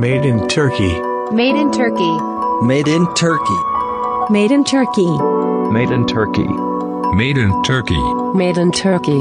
Made in Turkey. Made in Turkey. Made in Turkey. Made in Turkey. Made in Turkey. Made in Turkey. Made in Turkey.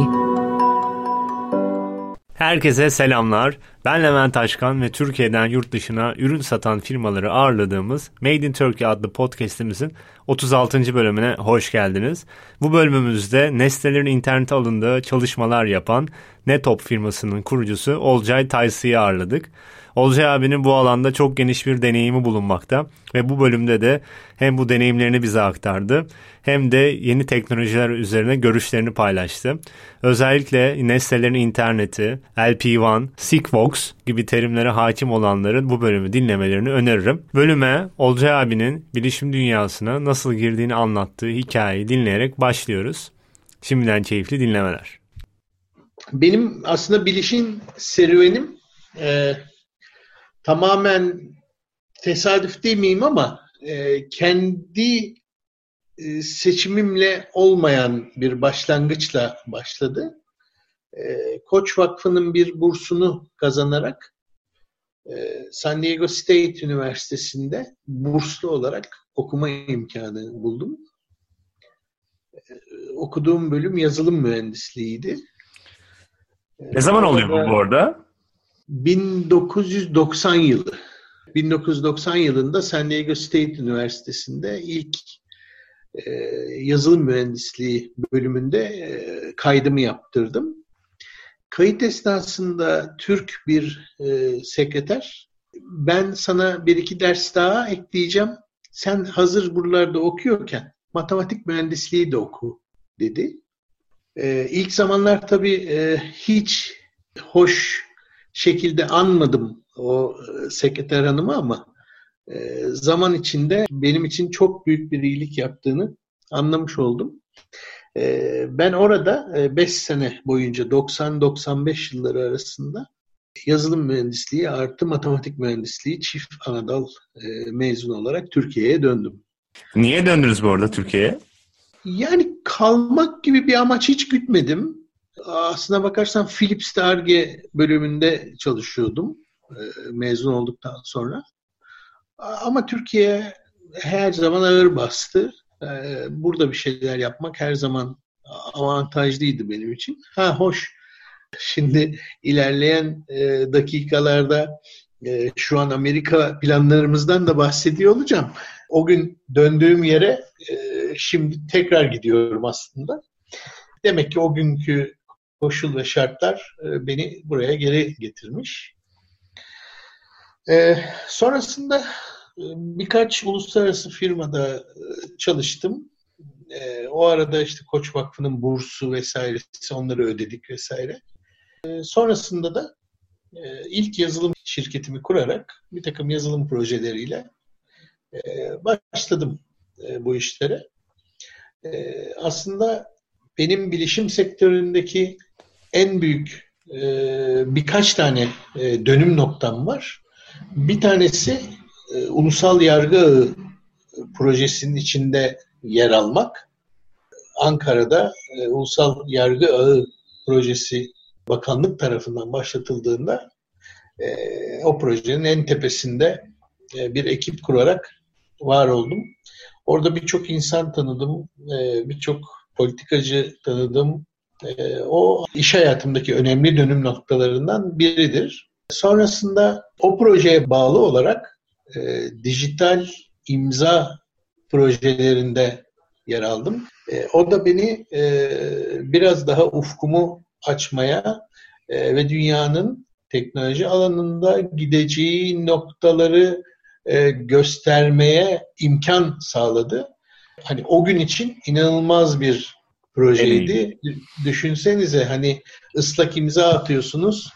Herkese selamlar. Ben Levent Aşkan ve Türkiye'den yurt dışına ürün satan firmaları ağırladığımız Made in Turkey adlı podcast'imizin 36. bölümüne hoş geldiniz. Bu bölümümüzde nesnelerin internete alındığı çalışmalar yapan Netop firmasının kurucusu Olcay Taysi'yi ağırladık. Olcay abinin bu alanda çok geniş bir deneyimi bulunmakta ve bu bölümde de hem bu deneyimlerini bize aktardı hem de yeni teknolojiler üzerine görüşlerini paylaştı. Özellikle nesnelerin interneti, LP1, Sigfox gibi terimlere hakim olanların bu bölümü dinlemelerini öneririm. Bölüme Olcay abinin bilişim dünyasına nasıl girdiğini anlattığı hikayeyi dinleyerek başlıyoruz. Şimdiden keyifli dinlemeler. Benim aslında bilişim serüvenim e, tamamen tesadüf demeyeyim ama e, kendi e, seçimimle olmayan bir başlangıçla başladı. E, Koç Vakfı'nın bir bursunu kazanarak e, San Diego State Üniversitesi'nde burslu olarak okuma imkanı buldum. E, okuduğum bölüm yazılım mühendisliğiydi. Ne zaman oluyor bu bu arada? 1990 yılı. 1990 yılında San Diego State Üniversitesi'nde ilk e, yazılım mühendisliği bölümünde e, kaydımı yaptırdım. Kayıt esnasında Türk bir e, sekreter, ben sana bir iki ders daha ekleyeceğim. Sen hazır buralarda okuyorken matematik mühendisliği de oku dedi. E, ilk zamanlar tabii e, hiç hoş şekilde anmadım o e, sekreter hanımı ama e, zaman içinde benim için çok büyük bir iyilik yaptığını anlamış oldum. E, ben orada 5 sene boyunca 90-95 yılları arasında yazılım mühendisliği artı matematik mühendisliği çift anadal mezun olarak Türkiye'ye döndüm. Niye döndünüz bu arada Türkiye'ye? Yani kalmak gibi bir amaç hiç gütmedim. Aslına bakarsan Philips Arge bölümünde çalışıyordum mezun olduktan sonra. Ama Türkiye her zaman ağır bastı. Burada bir şeyler yapmak her zaman avantajlıydı benim için. Ha hoş. Şimdi ilerleyen dakikalarda şu an Amerika planlarımızdan da bahsediyor olacağım. O gün döndüğüm yere şimdi tekrar gidiyorum aslında. Demek ki o günkü koşul ve şartlar beni buraya geri getirmiş. Sonrasında birkaç uluslararası firmada çalıştım. O arada işte Koç Vakfı'nın bursu vesairesi onları ödedik vesaire. Sonrasında da ilk yazılım şirketimi kurarak bir takım yazılım projeleriyle başladım bu işlere. Aslında benim bilişim sektöründeki en büyük birkaç tane dönüm noktam var. Bir tanesi ulusal yargı ağı projesinin içinde yer almak. Ankara'da ulusal yargı ağı projesi bakanlık tarafından başlatıldığında o projenin en tepesinde bir ekip kurarak var oldum. Orada birçok insan tanıdım, birçok politikacı tanıdım. O iş hayatımdaki önemli dönüm noktalarından biridir. Sonrasında o projeye bağlı olarak dijital imza projelerinde yer aldım. O da beni biraz daha ufkumu açmaya ve dünyanın teknoloji alanında gideceği noktaları göstermeye imkan sağladı. Hani o gün için inanılmaz bir projeydi. Düşünsenize hani ıslak imza atıyorsunuz.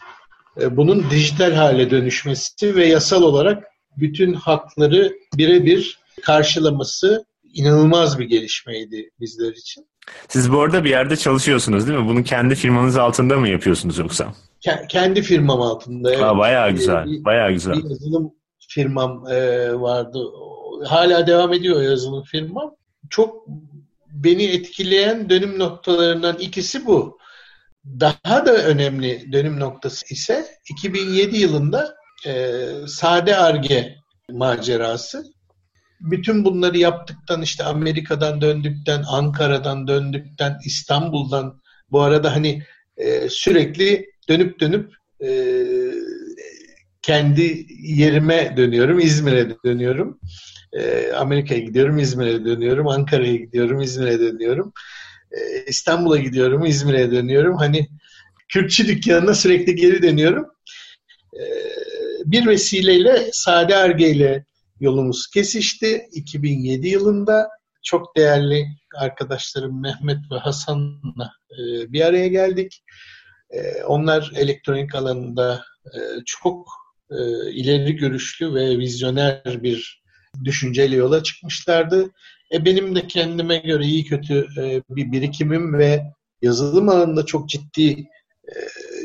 Bunun dijital hale dönüşmesi ve yasal olarak bütün hakları birebir karşılaması inanılmaz bir gelişmeydi bizler için. Siz bu arada bir yerde çalışıyorsunuz değil mi? Bunu kendi firmanız altında mı yapıyorsunuz yoksa? kendi firmam altında. Evet. Aa, bayağı güzel, bir, bayağı güzel. Bir yazılım firmam e, vardı. Hala devam ediyor yazılım firmam. Çok beni etkileyen dönüm noktalarından ikisi bu. Daha da önemli dönüm noktası ise 2007 yılında e, sade arge macerası. Bütün bunları yaptıktan işte Amerika'dan döndükten, Ankara'dan döndükten, İstanbul'dan bu arada hani e, sürekli dönüp dönüp e, kendi yerime dönüyorum, İzmir'e dönüyorum. E, Amerika'ya gidiyorum, İzmir'e dönüyorum. Ankara'ya gidiyorum, İzmir'e dönüyorum. E, İstanbul'a gidiyorum, İzmir'e dönüyorum. Hani Kürtçü dükkanına sürekli geri dönüyorum. E, bir vesileyle Sade Arge ile yolumuz kesişti. 2007 yılında çok değerli arkadaşlarım Mehmet ve Hasan'la e, bir araya geldik. Onlar elektronik alanında e, çok e, ileri görüşlü ve vizyoner bir düşünceyle yola çıkmışlardı. E, benim de kendime göre iyi kötü e, bir birikimim ve yazılım alanında çok ciddi e,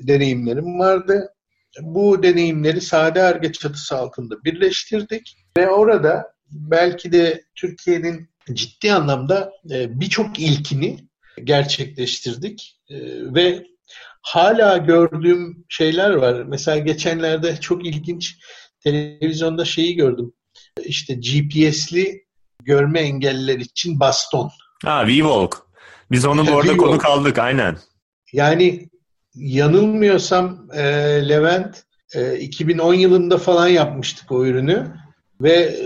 deneyimlerim vardı. Bu deneyimleri Sade Arge çatısı altında birleştirdik ve orada belki de Türkiye'nin ciddi anlamda e, birçok ilkini gerçekleştirdik ve hala gördüğüm şeyler var. Mesela geçenlerde çok ilginç televizyonda şeyi gördüm. İşte GPS'li görme engelliler için baston. Ha, V-Walk. Biz onu bu arada konu kaldık aynen. Yani yanılmıyorsam e, Levent e, 2010 yılında falan yapmıştık o ürünü ve e,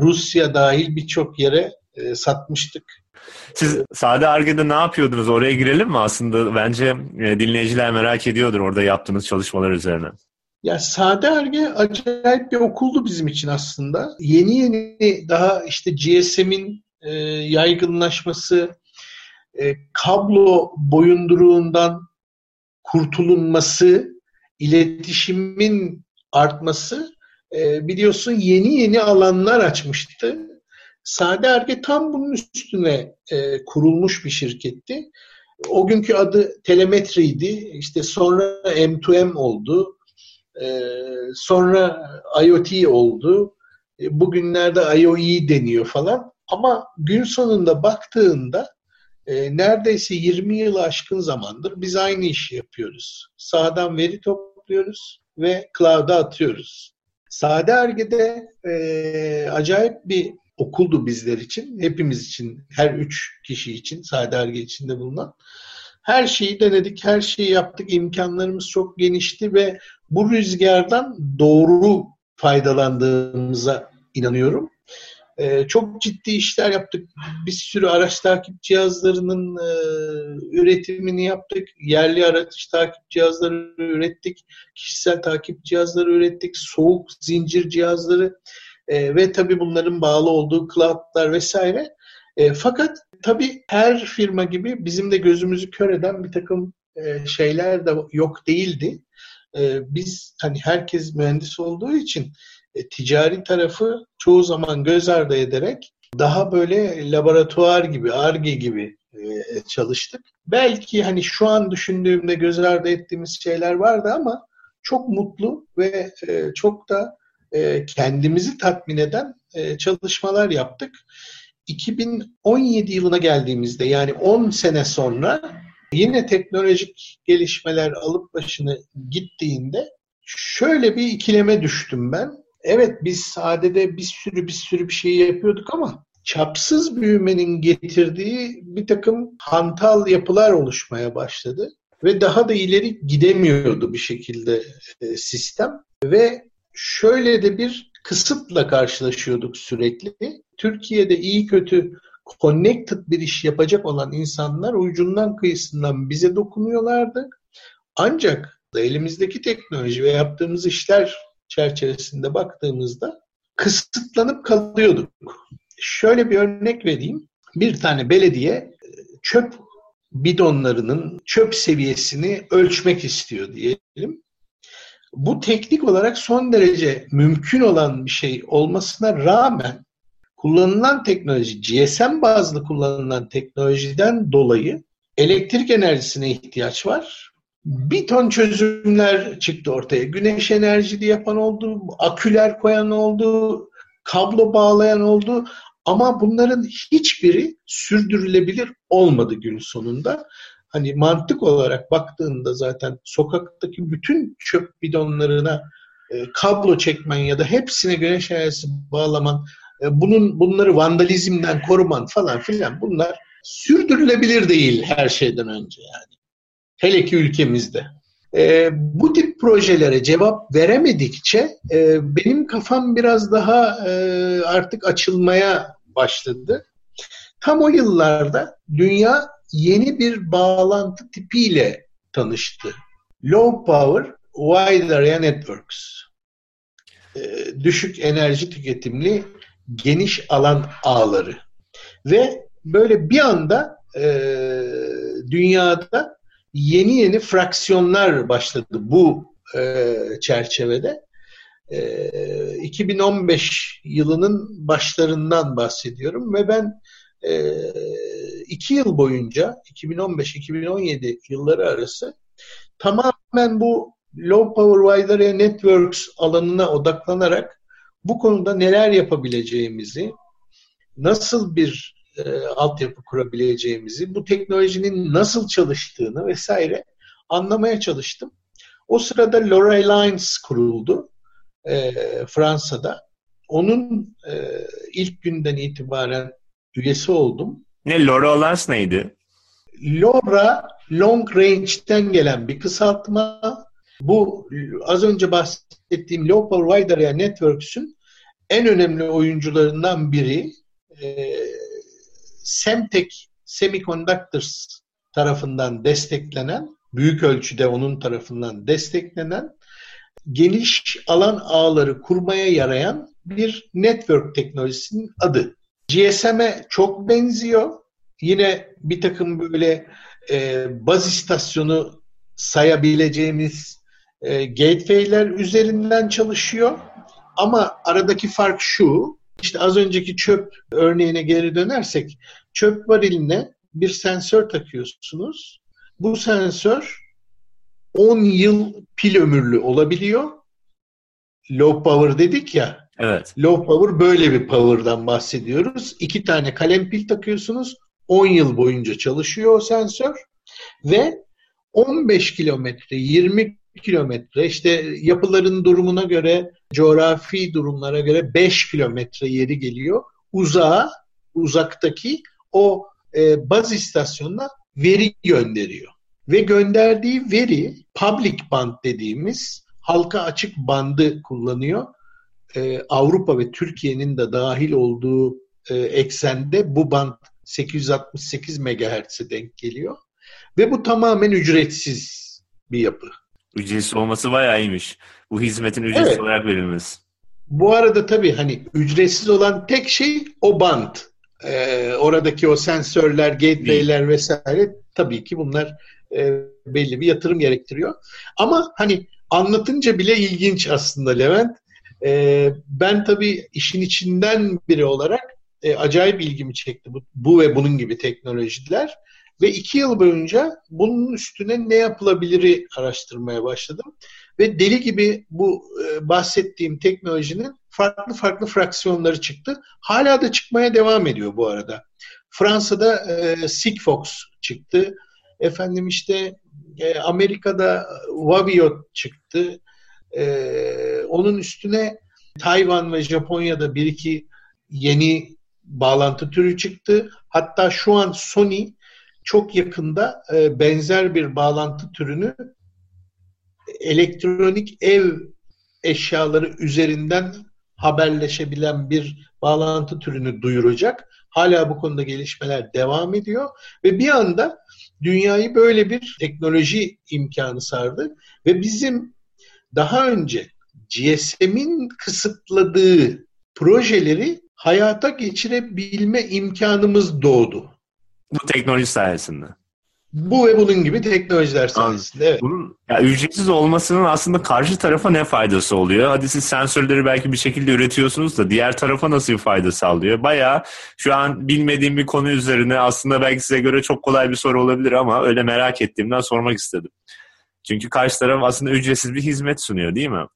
Rusya dahil birçok yere e, satmıştık. Siz Sade Arge'de ne yapıyordunuz? Oraya girelim mi aslında? Bence e, dinleyiciler merak ediyordur orada yaptığınız çalışmalar üzerine. Ya Sade Arge acayip bir okuldu bizim için aslında. Yeni yeni daha işte GSM'in e, yaygınlaşması, e, kablo boyunduruğundan kurtulunması, iletişimin artması e, biliyorsun yeni yeni alanlar açmıştı. Sade Arge tam bunun üstüne e, kurulmuş bir şirketti. O günkü adı telemetriydi. İşte sonra M2M oldu. E, sonra IoT oldu. E, bugünlerde IoE deniyor falan. Ama gün sonunda baktığında e, neredeyse 20 yıl aşkın zamandır biz aynı işi yapıyoruz. Sağdan veri topluyoruz ve cloud'a atıyoruz. Sade Arge'de e, acayip bir okuldu bizler için. Hepimiz için, her üç kişi için, Sade Arge içinde bulunan. Her şeyi denedik, her şeyi yaptık. İmkanlarımız çok genişti ve bu rüzgardan doğru faydalandığımıza inanıyorum. Ee, çok ciddi işler yaptık. Bir sürü araç takip cihazlarının e, üretimini yaptık. Yerli araç takip cihazları ürettik. Kişisel takip cihazları ürettik. Soğuk zincir cihazları e, ve tabii bunların bağlı olduğu cloudlar vesaire. E, fakat tabii her firma gibi bizim de gözümüzü kör eden bir takım e, şeyler de yok değildi. E, biz hani herkes mühendis olduğu için e, ticari tarafı çoğu zaman göz ardı ederek daha böyle laboratuvar gibi, ARGE gibi e, çalıştık. Belki hani şu an düşündüğümde göz ardı ettiğimiz şeyler vardı ama çok mutlu ve e, çok da kendimizi tatmin eden çalışmalar yaptık. 2017 yılına geldiğimizde yani 10 sene sonra yine teknolojik gelişmeler alıp başını gittiğinde şöyle bir ikileme düştüm ben. Evet biz sadede bir sürü bir sürü bir şey yapıyorduk ama çapsız büyümenin getirdiği bir takım hantal yapılar oluşmaya başladı ve daha da ileri gidemiyordu bir şekilde e, sistem ve şöyle de bir kısıtla karşılaşıyorduk sürekli. Türkiye'de iyi kötü connected bir iş yapacak olan insanlar ucundan kıyısından bize dokunuyorlardı. Ancak elimizdeki teknoloji ve yaptığımız işler çerçevesinde baktığımızda kısıtlanıp kalıyorduk. Şöyle bir örnek vereyim. Bir tane belediye çöp bidonlarının çöp seviyesini ölçmek istiyor diyelim. Bu teknik olarak son derece mümkün olan bir şey olmasına rağmen kullanılan teknoloji, GSM bazlı kullanılan teknolojiden dolayı elektrik enerjisine ihtiyaç var. Bir ton çözümler çıktı ortaya. Güneş enerjili yapan oldu, aküler koyan oldu, kablo bağlayan oldu. Ama bunların hiçbiri sürdürülebilir olmadı gün sonunda hani mantık olarak baktığında zaten sokaktaki bütün çöp bidonlarına e, kablo çekmen ya da hepsine güneş enerjisi bağlaman, bunun bunları vandalizmden koruman falan filan bunlar sürdürülebilir değil her şeyden önce yani. Hele ki ülkemizde. E, bu tip projelere cevap veremedikçe e, benim kafam biraz daha e, artık açılmaya başladı. Tam o yıllarda dünya yeni bir bağlantı tipiyle tanıştı. Low Power Wide Area Networks. E, düşük enerji tüketimli geniş alan ağları. Ve böyle bir anda e, dünyada yeni yeni fraksiyonlar başladı bu e, çerçevede. E, 2015 yılının başlarından bahsediyorum ve ben e, iki yıl boyunca 2015-2017 yılları arası tamamen bu Low Power Wide Area Networks alanına odaklanarak bu konuda neler yapabileceğimizi, nasıl bir e, altyapı kurabileceğimizi, bu teknolojinin nasıl çalıştığını vesaire anlamaya çalıştım. O sırada Lorraine Lines kuruldu e, Fransa'da. Onun e, ilk günden itibaren üyesi oldum. Ne Laura Lance neydi? LoRa Long Range'den gelen bir kısaltma. Bu az önce bahsettiğim Low Power Wide Area Networks'ün en önemli oyuncularından biri e, Semtech Semiconductors tarafından desteklenen, büyük ölçüde onun tarafından desteklenen geniş alan ağları kurmaya yarayan bir network teknolojisinin adı. GSM'e çok benziyor. Yine bir takım böyle e, baz istasyonu sayabileceğimiz e, gateway'ler üzerinden çalışıyor. Ama aradaki fark şu, işte az önceki çöp örneğine geri dönersek, çöp variline bir sensör takıyorsunuz. Bu sensör 10 yıl pil ömürlü olabiliyor. Low power dedik ya. Evet. Low power böyle bir power'dan bahsediyoruz. İki tane kalem pil takıyorsunuz. 10 yıl boyunca çalışıyor o sensör. Ve 15 kilometre, 20 kilometre işte yapıların durumuna göre, coğrafi durumlara göre 5 kilometre yeri geliyor. Uzağa, uzaktaki o e, baz istasyonuna veri gönderiyor. Ve gönderdiği veri public band dediğimiz halka açık bandı kullanıyor. Ee, Avrupa ve Türkiye'nin de dahil olduğu e, eksende bu band 868 MHz'e denk geliyor. Ve bu tamamen ücretsiz bir yapı. Ücretsiz olması bayağı iyiymiş. Bu hizmetin ücretsiz evet. olarak verilmesi. Bu arada tabii hani ücretsiz olan tek şey o band. Ee, oradaki o sensörler, gateway'ler vesaire tabii ki bunlar e, belli bir yatırım gerektiriyor. Ama hani anlatınca bile ilginç aslında Levent. E, ben tabii işin içinden biri olarak e, acayip ilgimi çekti bu, bu ve bunun gibi teknolojiler. Ve iki yıl boyunca bunun üstüne ne yapılabiliri araştırmaya başladım. Ve deli gibi bu e, bahsettiğim teknolojinin farklı farklı fraksiyonları çıktı. Hala da çıkmaya devam ediyor bu arada. Fransa'da e, Sigfox çıktı. Efendim işte e, Amerika'da Waviot çıktı. E, onun üstüne Tayvan ve Japonya'da bir iki yeni bağlantı türü çıktı. Hatta şu an Sony çok yakında e, benzer bir bağlantı türünü elektronik ev eşyaları üzerinden haberleşebilen bir bağlantı türünü duyuracak. Hala bu konuda gelişmeler devam ediyor ve bir anda dünyayı böyle bir teknoloji imkanı sardı ve bizim daha önce GSM'in kısıtladığı projeleri hayata geçirebilme imkanımız doğdu. Bu teknoloji sayesinde. Bu ve bunun gibi teknolojiler sayesinde. Evet. Bunun ya, ücretsiz olmasının aslında karşı tarafa ne faydası oluyor? Hadi siz sensörleri belki bir şekilde üretiyorsunuz da diğer tarafa nasıl bir fayda sağlıyor? Baya şu an bilmediğim bir konu üzerine aslında belki size göre çok kolay bir soru olabilir ama öyle merak ettiğimden sormak istedim. Çünkü karşı taraf aslında ücretsiz bir hizmet sunuyor değil mi?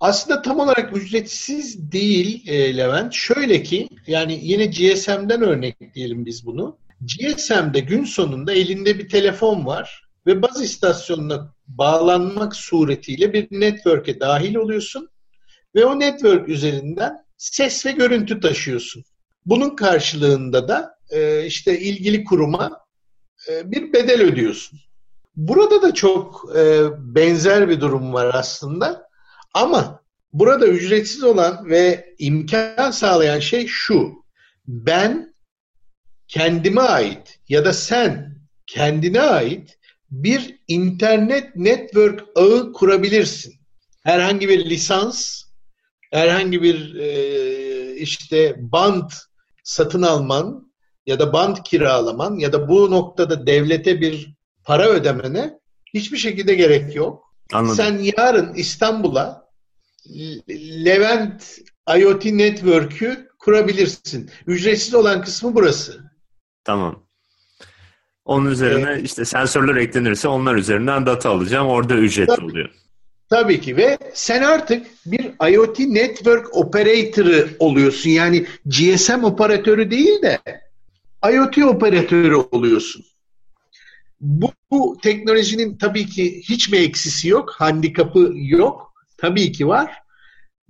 Aslında tam olarak ücretsiz değil e, Levent. Şöyle ki yani yine GSM'den örnek diyelim biz bunu. GSM'de gün sonunda elinde bir telefon var ve baz istasyonuna bağlanmak suretiyle bir network'e dahil oluyorsun ve o network üzerinden ses ve görüntü taşıyorsun. Bunun karşılığında da e, işte ilgili kuruma e, bir bedel ödüyorsun. Burada da çok e, benzer bir durum var aslında. Ama burada ücretsiz olan ve imkan sağlayan şey şu. Ben kendime ait ya da sen kendine ait bir internet network ağı kurabilirsin. Herhangi bir lisans, herhangi bir e, işte band satın alman ya da band kiralaman ya da bu noktada devlete bir para ödemene hiçbir şekilde gerek yok. Anladım. Sen yarın İstanbul'a Levent IoT Network'ü kurabilirsin. Ücretsiz olan kısmı burası. Tamam. Onun üzerine işte sensörler eklenirse onlar üzerinden data alacağım. Orada ücret Tabii. oluyor. Tabii ki ve sen artık bir IoT Network Operator'ı oluyorsun. Yani GSM operatörü değil de IoT operatörü oluyorsun. Bu, bu teknolojinin tabii ki hiç mi eksisi yok, handikapı yok? Tabii ki var.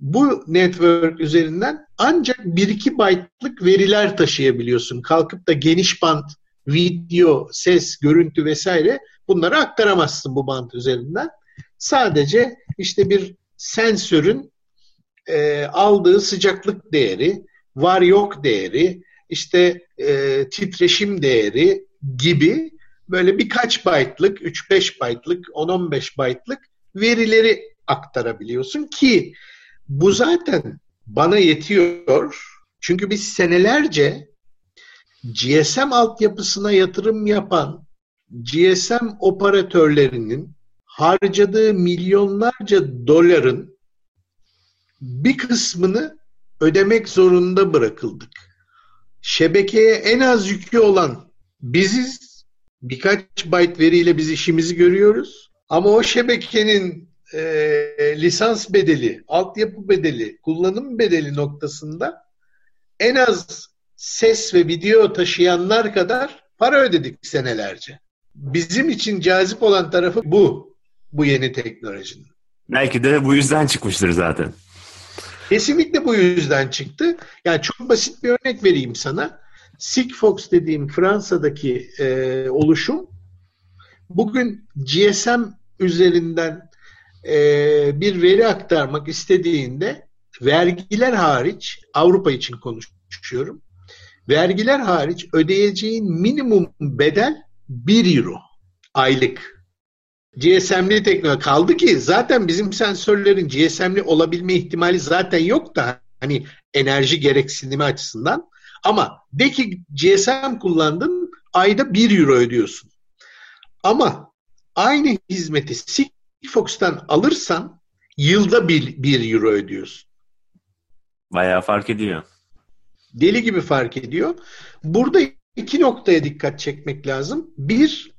Bu network üzerinden ancak 1-2 byte'lık veriler taşıyabiliyorsun. Kalkıp da geniş band, video, ses, görüntü vesaire bunları aktaramazsın bu band üzerinden. Sadece işte bir sensörün e, aldığı sıcaklık değeri, var yok değeri, işte e, titreşim değeri gibi böyle birkaç byte'lık, 3-5 byte'lık, 10-15 byte'lık verileri aktarabiliyorsun ki bu zaten bana yetiyor. Çünkü biz senelerce GSM altyapısına yatırım yapan GSM operatörlerinin harcadığı milyonlarca doların bir kısmını ödemek zorunda bırakıldık. Şebekeye en az yükü olan biziz. Birkaç byte veriyle biz işimizi görüyoruz. Ama o şebekenin e, lisans bedeli, altyapı bedeli, kullanım bedeli noktasında en az ses ve video taşıyanlar kadar para ödedik senelerce. Bizim için cazip olan tarafı bu, bu yeni teknolojinin. Belki de bu yüzden çıkmıştır zaten. Kesinlikle bu yüzden çıktı. Yani çok basit bir örnek vereyim sana. Sigfox dediğim Fransa'daki e, oluşum bugün GSM üzerinden e, bir veri aktarmak istediğinde vergiler hariç Avrupa için konuşuyorum. Vergiler hariç ödeyeceğin minimum bedel 1 euro aylık. GSM'li teknoloji kaldı ki zaten bizim sensörlerin GSM'li olabilme ihtimali zaten yok da hani enerji gereksinimi açısından. Ama de ki GSM kullandın ayda 1 euro ödüyorsun. Ama aynı hizmeti Sigfox'tan alırsan yılda 1, 1 euro ödüyorsun. Bayağı fark ediyor. Deli gibi fark ediyor. Burada iki noktaya dikkat çekmek lazım. Bir,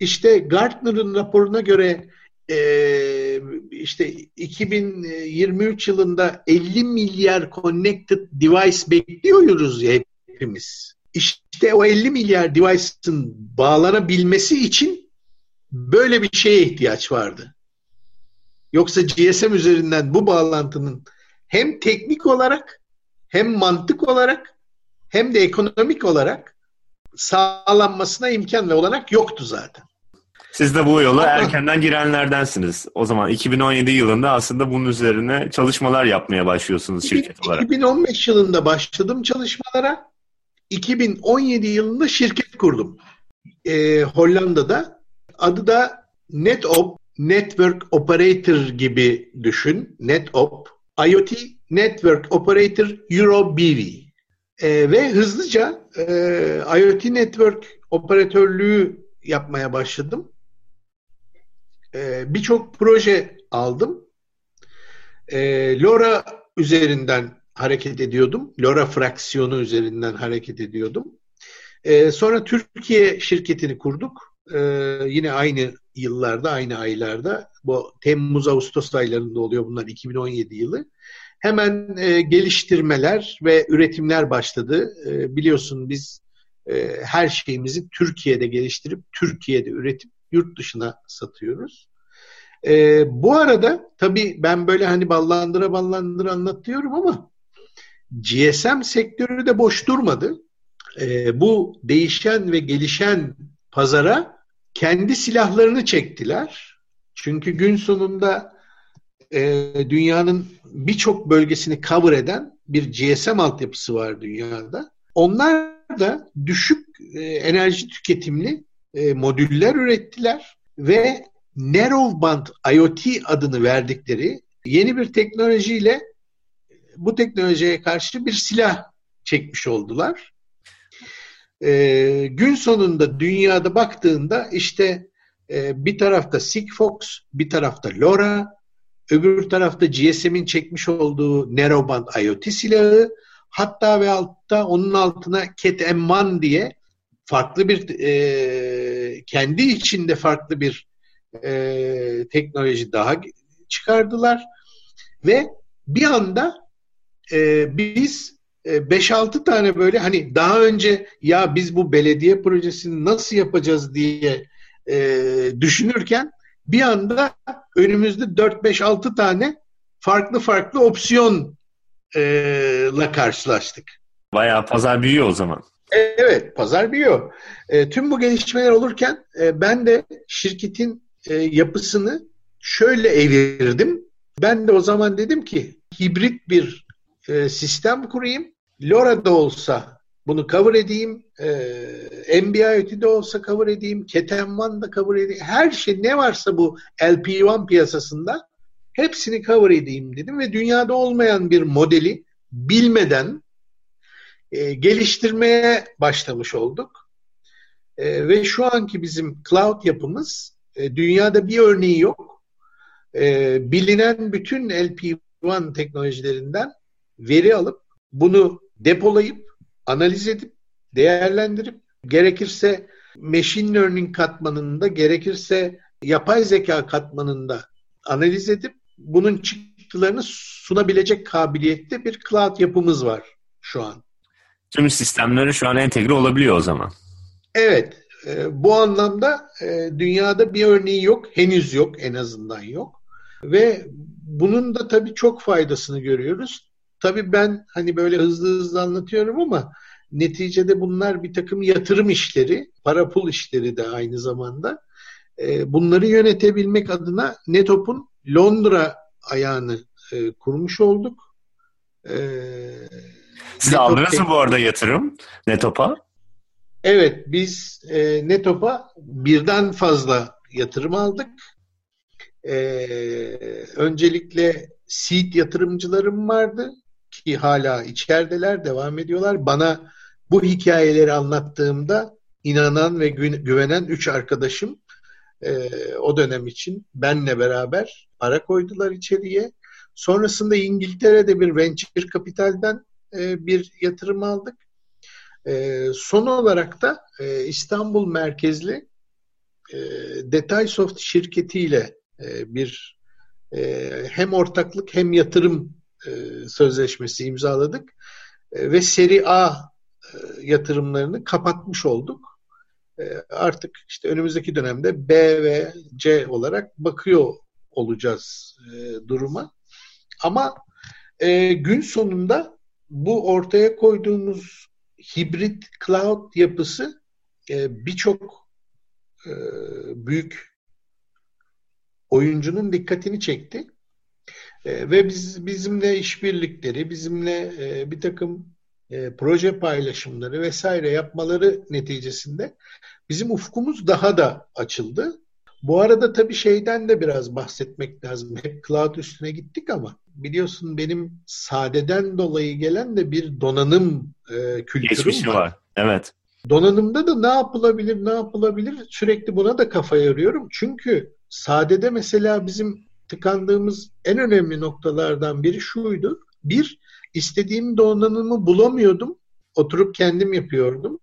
işte Gartner'ın raporuna göre e, işte 2023 yılında 50 milyar connected device bekliyoruz ya hepimiz. İşte o 50 milyar device'ın bağlanabilmesi için böyle bir şeye ihtiyaç vardı. Yoksa GSM üzerinden bu bağlantının hem teknik olarak hem mantık olarak hem de ekonomik olarak sağlanmasına imkan ve olanak yoktu zaten. Siz de bu yola erkenden girenlerdensiniz. O zaman 2017 yılında aslında bunun üzerine çalışmalar yapmaya başlıyorsunuz şirket olarak. 2015 yılında başladım çalışmalara. 2017 yılında şirket kurdum. Ee, Hollanda'da. Adı da NetOp, Network Operator gibi düşün. NetOp. IoT Network Operator Euro BV. Ee, ve hızlıca e, IoT Network operatörlüğü yapmaya başladım. Ee, Birçok proje aldım. Ee, LoRa üzerinden hareket ediyordum. LoRa fraksiyonu üzerinden hareket ediyordum. Ee, sonra Türkiye şirketini kurduk. Ee, yine aynı yıllarda, aynı aylarda. Bu Temmuz-Ağustos aylarında oluyor bunlar 2017 yılı. Hemen e, geliştirmeler ve üretimler başladı. E, biliyorsun biz e, her şeyimizi Türkiye'de geliştirip Türkiye'de üretip yurt dışına satıyoruz. E, bu arada tabii ben böyle hani ballandıra ballandıra anlatıyorum ama GSM sektörü de boş durmadı. E, bu değişen ve gelişen pazara kendi silahlarını çektiler. Çünkü gün sonunda e, dünyanın birçok bölgesini cover eden bir GSM altyapısı var dünyada. Onlar da düşük e, enerji tüketimli e, modüller ürettiler ve Narrowband IoT adını verdikleri yeni bir teknolojiyle bu teknolojiye karşı bir silah çekmiş oldular. E, gün sonunda dünyada baktığında işte e, bir tarafta Sigfox, bir tarafta LoRa, öbür tarafta GSM'in çekmiş olduğu Narrowband IoT silahı, hatta ve altta onun altına Cat M1 diye farklı bir e, kendi içinde farklı bir e, teknoloji daha çıkardılar. Ve bir anda e, biz 5-6 e, tane böyle hani daha önce ya biz bu belediye projesini nasıl yapacağız diye e, düşünürken bir anda önümüzde 4-5-6 tane farklı farklı opsiyonla e, karşılaştık. Bayağı pazar büyüyor o zaman. Evet, pazar büyüyor. E, tüm bu gelişmeler olurken e, ben de şirketin e, yapısını şöyle evirdim. Ben de o zaman dedim ki hibrit bir e, sistem kurayım. LoRa'da olsa bunu cover edeyim. E, MBIOT'de olsa cover edeyim. Keten One'da cover edeyim. Her şey ne varsa bu LP1 piyasasında hepsini cover edeyim dedim ve dünyada olmayan bir modeli bilmeden e, geliştirmeye başlamış olduk. E, ve şu anki bizim cloud yapımız e, dünyada bir örneği yok. E, bilinen bütün LP1 teknolojilerinden veri alıp bunu depolayıp analiz edip değerlendirip gerekirse machine learning katmanında gerekirse yapay zeka katmanında analiz edip bunun çıktılarını sunabilecek kabiliyette bir cloud yapımız var şu an. Tüm sistemleri şu an entegre olabiliyor o zaman. Evet. E, bu anlamda e, dünyada bir örneği yok. Henüz yok. En azından yok. Ve bunun da tabii çok faydasını görüyoruz. Tabii ben hani böyle hızlı hızlı anlatıyorum ama neticede bunlar bir takım yatırım işleri, para pul işleri de aynı zamanda. E, bunları yönetebilmek adına Netop'un Londra ayağını e, kurmuş olduk. E, Siz Netop aldınız mı bu arada yatırım Netop'a? Evet, biz e, Netop'a birden fazla yatırım aldık. E, öncelikle seed yatırımcılarım vardı ki hala içerideler, devam ediyorlar. Bana bu hikayeleri anlattığımda inanan ve güvenen üç arkadaşım e, o dönem için benle beraber para koydular içeriye. Sonrasında İngiltere'de bir venture kapitalden e, bir yatırım aldık. E, son olarak da e, İstanbul merkezli e, Detaysoft şirketiyle e, bir e, hem ortaklık hem yatırım e, sözleşmesi imzaladık e, ve seri A e, yatırımlarını kapatmış olduk. Artık işte önümüzdeki dönemde B ve C olarak bakıyor olacağız duruma. Ama gün sonunda bu ortaya koyduğumuz hibrit cloud yapısı birçok büyük oyuncunun dikkatini çekti. E, ve biz bizimle işbirlikleri, bizimle e, bir takım e, proje paylaşımları vesaire yapmaları neticesinde bizim ufkumuz daha da açıldı. Bu arada tabii şeyden de biraz bahsetmek lazım. Hep cloud üstüne gittik ama biliyorsun benim sadeden dolayı gelen de bir donanım e, kültürüm Geçmişi var. var. Evet. Donanımda da ne yapılabilir, ne yapılabilir sürekli buna da kafa yoruyorum. Çünkü sadede mesela bizim tıkandığımız en önemli noktalardan biri şuydu. Bir, istediğim donanımı bulamıyordum. Oturup kendim yapıyordum.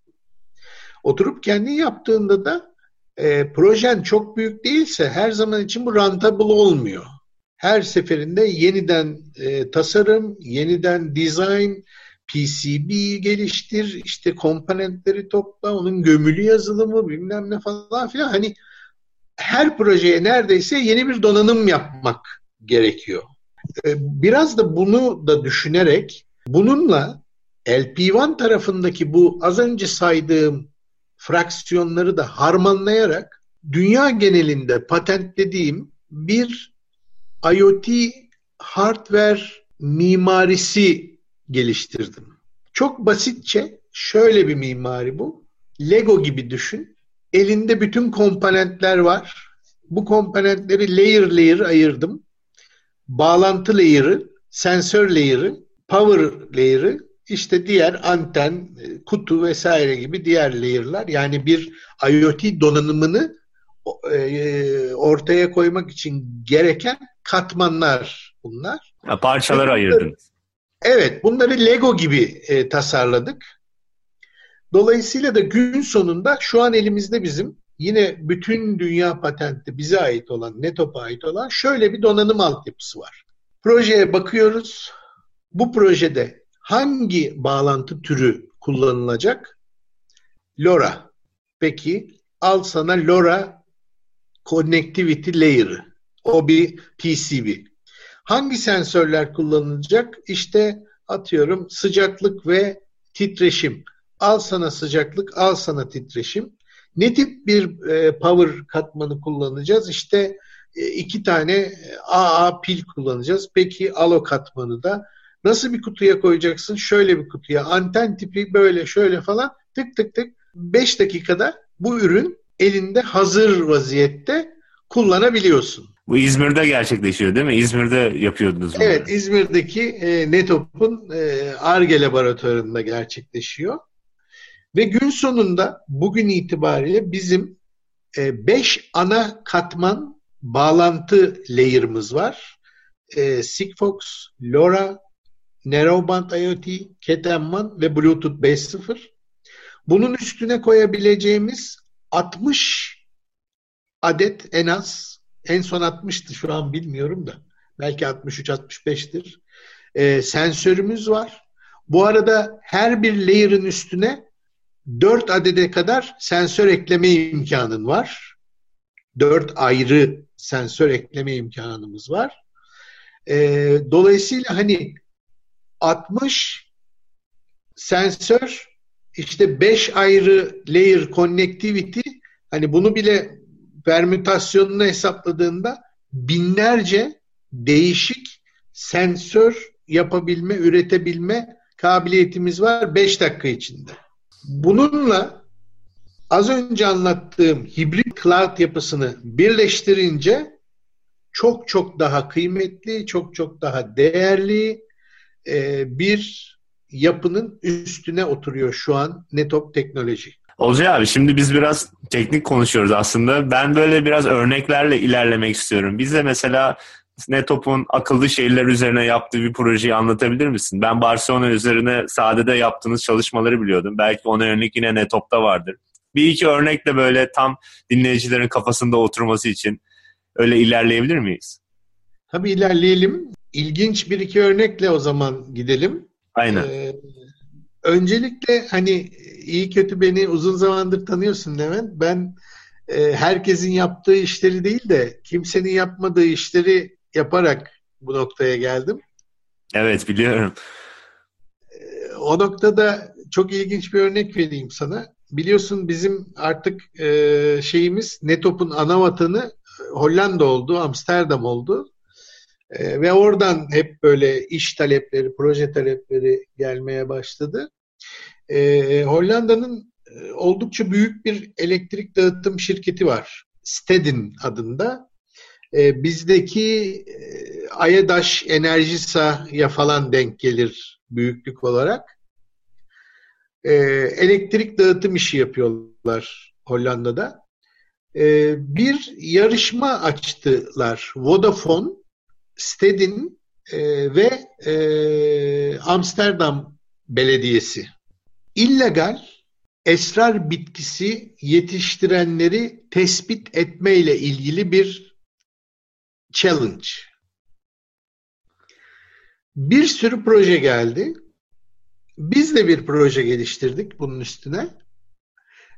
Oturup kendin yaptığında da e, projen çok büyük değilse her zaman için bu rentable olmuyor. Her seferinde yeniden e, tasarım, yeniden design, PCB geliştir, işte komponentleri topla, onun gömülü yazılımı bilmem ne falan filan. Hani her projeye neredeyse yeni bir donanım yapmak gerekiyor. Ee, biraz da bunu da düşünerek bununla LP1 tarafındaki bu az önce saydığım fraksiyonları da harmanlayarak dünya genelinde patentlediğim bir IoT hardware mimarisi geliştirdim. Çok basitçe şöyle bir mimari bu. Lego gibi düşün. Elinde bütün komponentler var. Bu komponentleri layer layer ayırdım. Bağlantı layer'ı, sensör layer'ı, power layer'ı, işte diğer anten, kutu vesaire gibi diğer layer'lar. Yani bir IoT donanımını e, ortaya koymak için gereken katmanlar bunlar. Ya parçaları ayırdınız. Evet, bunları Lego gibi e, tasarladık. Dolayısıyla da gün sonunda şu an elimizde bizim yine bütün dünya patenti bize ait olan, Netop'a ait olan şöyle bir donanım altyapısı var. Projeye bakıyoruz. Bu projede hangi bağlantı türü kullanılacak? LoRa. Peki al sana LoRa Connectivity Layer'ı. O bir PCB. Hangi sensörler kullanılacak? İşte atıyorum sıcaklık ve titreşim. Al sana sıcaklık, al sana titreşim. Ne tip bir e, power katmanı kullanacağız? İşte e, iki tane AA pil kullanacağız. Peki alo katmanı da nasıl bir kutuya koyacaksın? Şöyle bir kutuya. Anten tipi böyle şöyle falan tık tık tık 5 dakikada bu ürün elinde hazır vaziyette kullanabiliyorsun. Bu İzmir'de gerçekleşiyor değil mi? İzmir'de yapıyordunuz bunu. Evet, İzmir'deki e, NETOP'un ARGE e, laboratuvarında gerçekleşiyor. Ve gün sonunda bugün itibariyle bizim 5 e, ana katman bağlantı layer'ımız var. E, Sigfox, LoRa, Narrowband IoT, Cat-M1 ve Bluetooth 5.0. Bunun üstüne koyabileceğimiz 60 adet en az en son 60'tı şu an bilmiyorum da belki 63-65'tir. E, sensörümüz var. Bu arada her bir layer'ın üstüne 4 adede kadar sensör ekleme imkanın var. 4 ayrı sensör ekleme imkanımız var. E, dolayısıyla hani 60 sensör işte 5 ayrı layer connectivity hani bunu bile permütasyonunu hesapladığında binlerce değişik sensör yapabilme, üretebilme kabiliyetimiz var 5 dakika içinde. Bununla az önce anlattığım hibrit cloud yapısını birleştirince çok çok daha kıymetli, çok çok daha değerli e, bir yapının üstüne oturuyor şu an Netop teknoloji. Olcay abi şimdi biz biraz teknik konuşuyoruz aslında. Ben böyle biraz örneklerle ilerlemek istiyorum. Biz de mesela Netop'un akıllı şehirler üzerine yaptığı bir projeyi anlatabilir misin? Ben Barcelona üzerine sadede yaptığınız çalışmaları biliyordum. Belki ona örnek yine Netop'ta vardır. Bir iki örnekle böyle tam dinleyicilerin kafasında oturması için öyle ilerleyebilir miyiz? Tabii ilerleyelim. İlginç bir iki örnekle o zaman gidelim. Aynen. Ee, öncelikle hani iyi kötü beni uzun zamandır tanıyorsun Levent. Ben e, herkesin yaptığı işleri değil de kimsenin yapmadığı işleri yaparak bu noktaya geldim. Evet biliyorum. E, o noktada çok ilginç bir örnek vereyim sana. Biliyorsun bizim artık e, şeyimiz Netop'un ana vatanı Hollanda oldu, Amsterdam oldu. E, ve oradan hep böyle iş talepleri, proje talepleri gelmeye başladı. E, Hollanda'nın e, oldukça büyük bir elektrik dağıtım şirketi var. Stedin adında. E, bizdeki e, Ayadaş Enerjisa'ya falan denk gelir büyüklük olarak. E, elektrik dağıtım işi yapıyorlar Hollanda'da. E, bir yarışma açtılar. Vodafone, Stedin e, ve e, Amsterdam Belediyesi illegal esrar bitkisi yetiştirenleri tespit etmeyle ilgili bir challenge. Bir sürü proje geldi. Biz de bir proje geliştirdik bunun üstüne.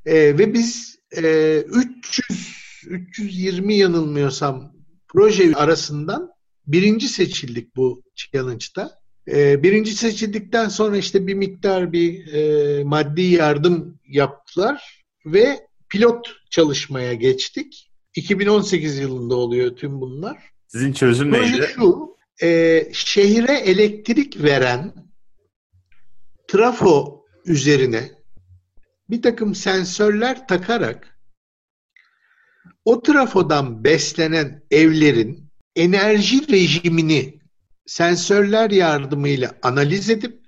Ee, ve biz e, 300 320 yanılmıyorsam proje arasından birinci seçildik bu challenge'da. Ee, birinci seçildikten sonra işte bir miktar bir e, maddi yardım yaptılar ve pilot çalışmaya geçtik. 2018 yılında oluyor tüm bunlar. Sizin çözüm Proje neydi? şu, e, şehire elektrik veren trafo üzerine bir takım sensörler takarak o trafodan beslenen evlerin enerji rejimini sensörler yardımıyla analiz edip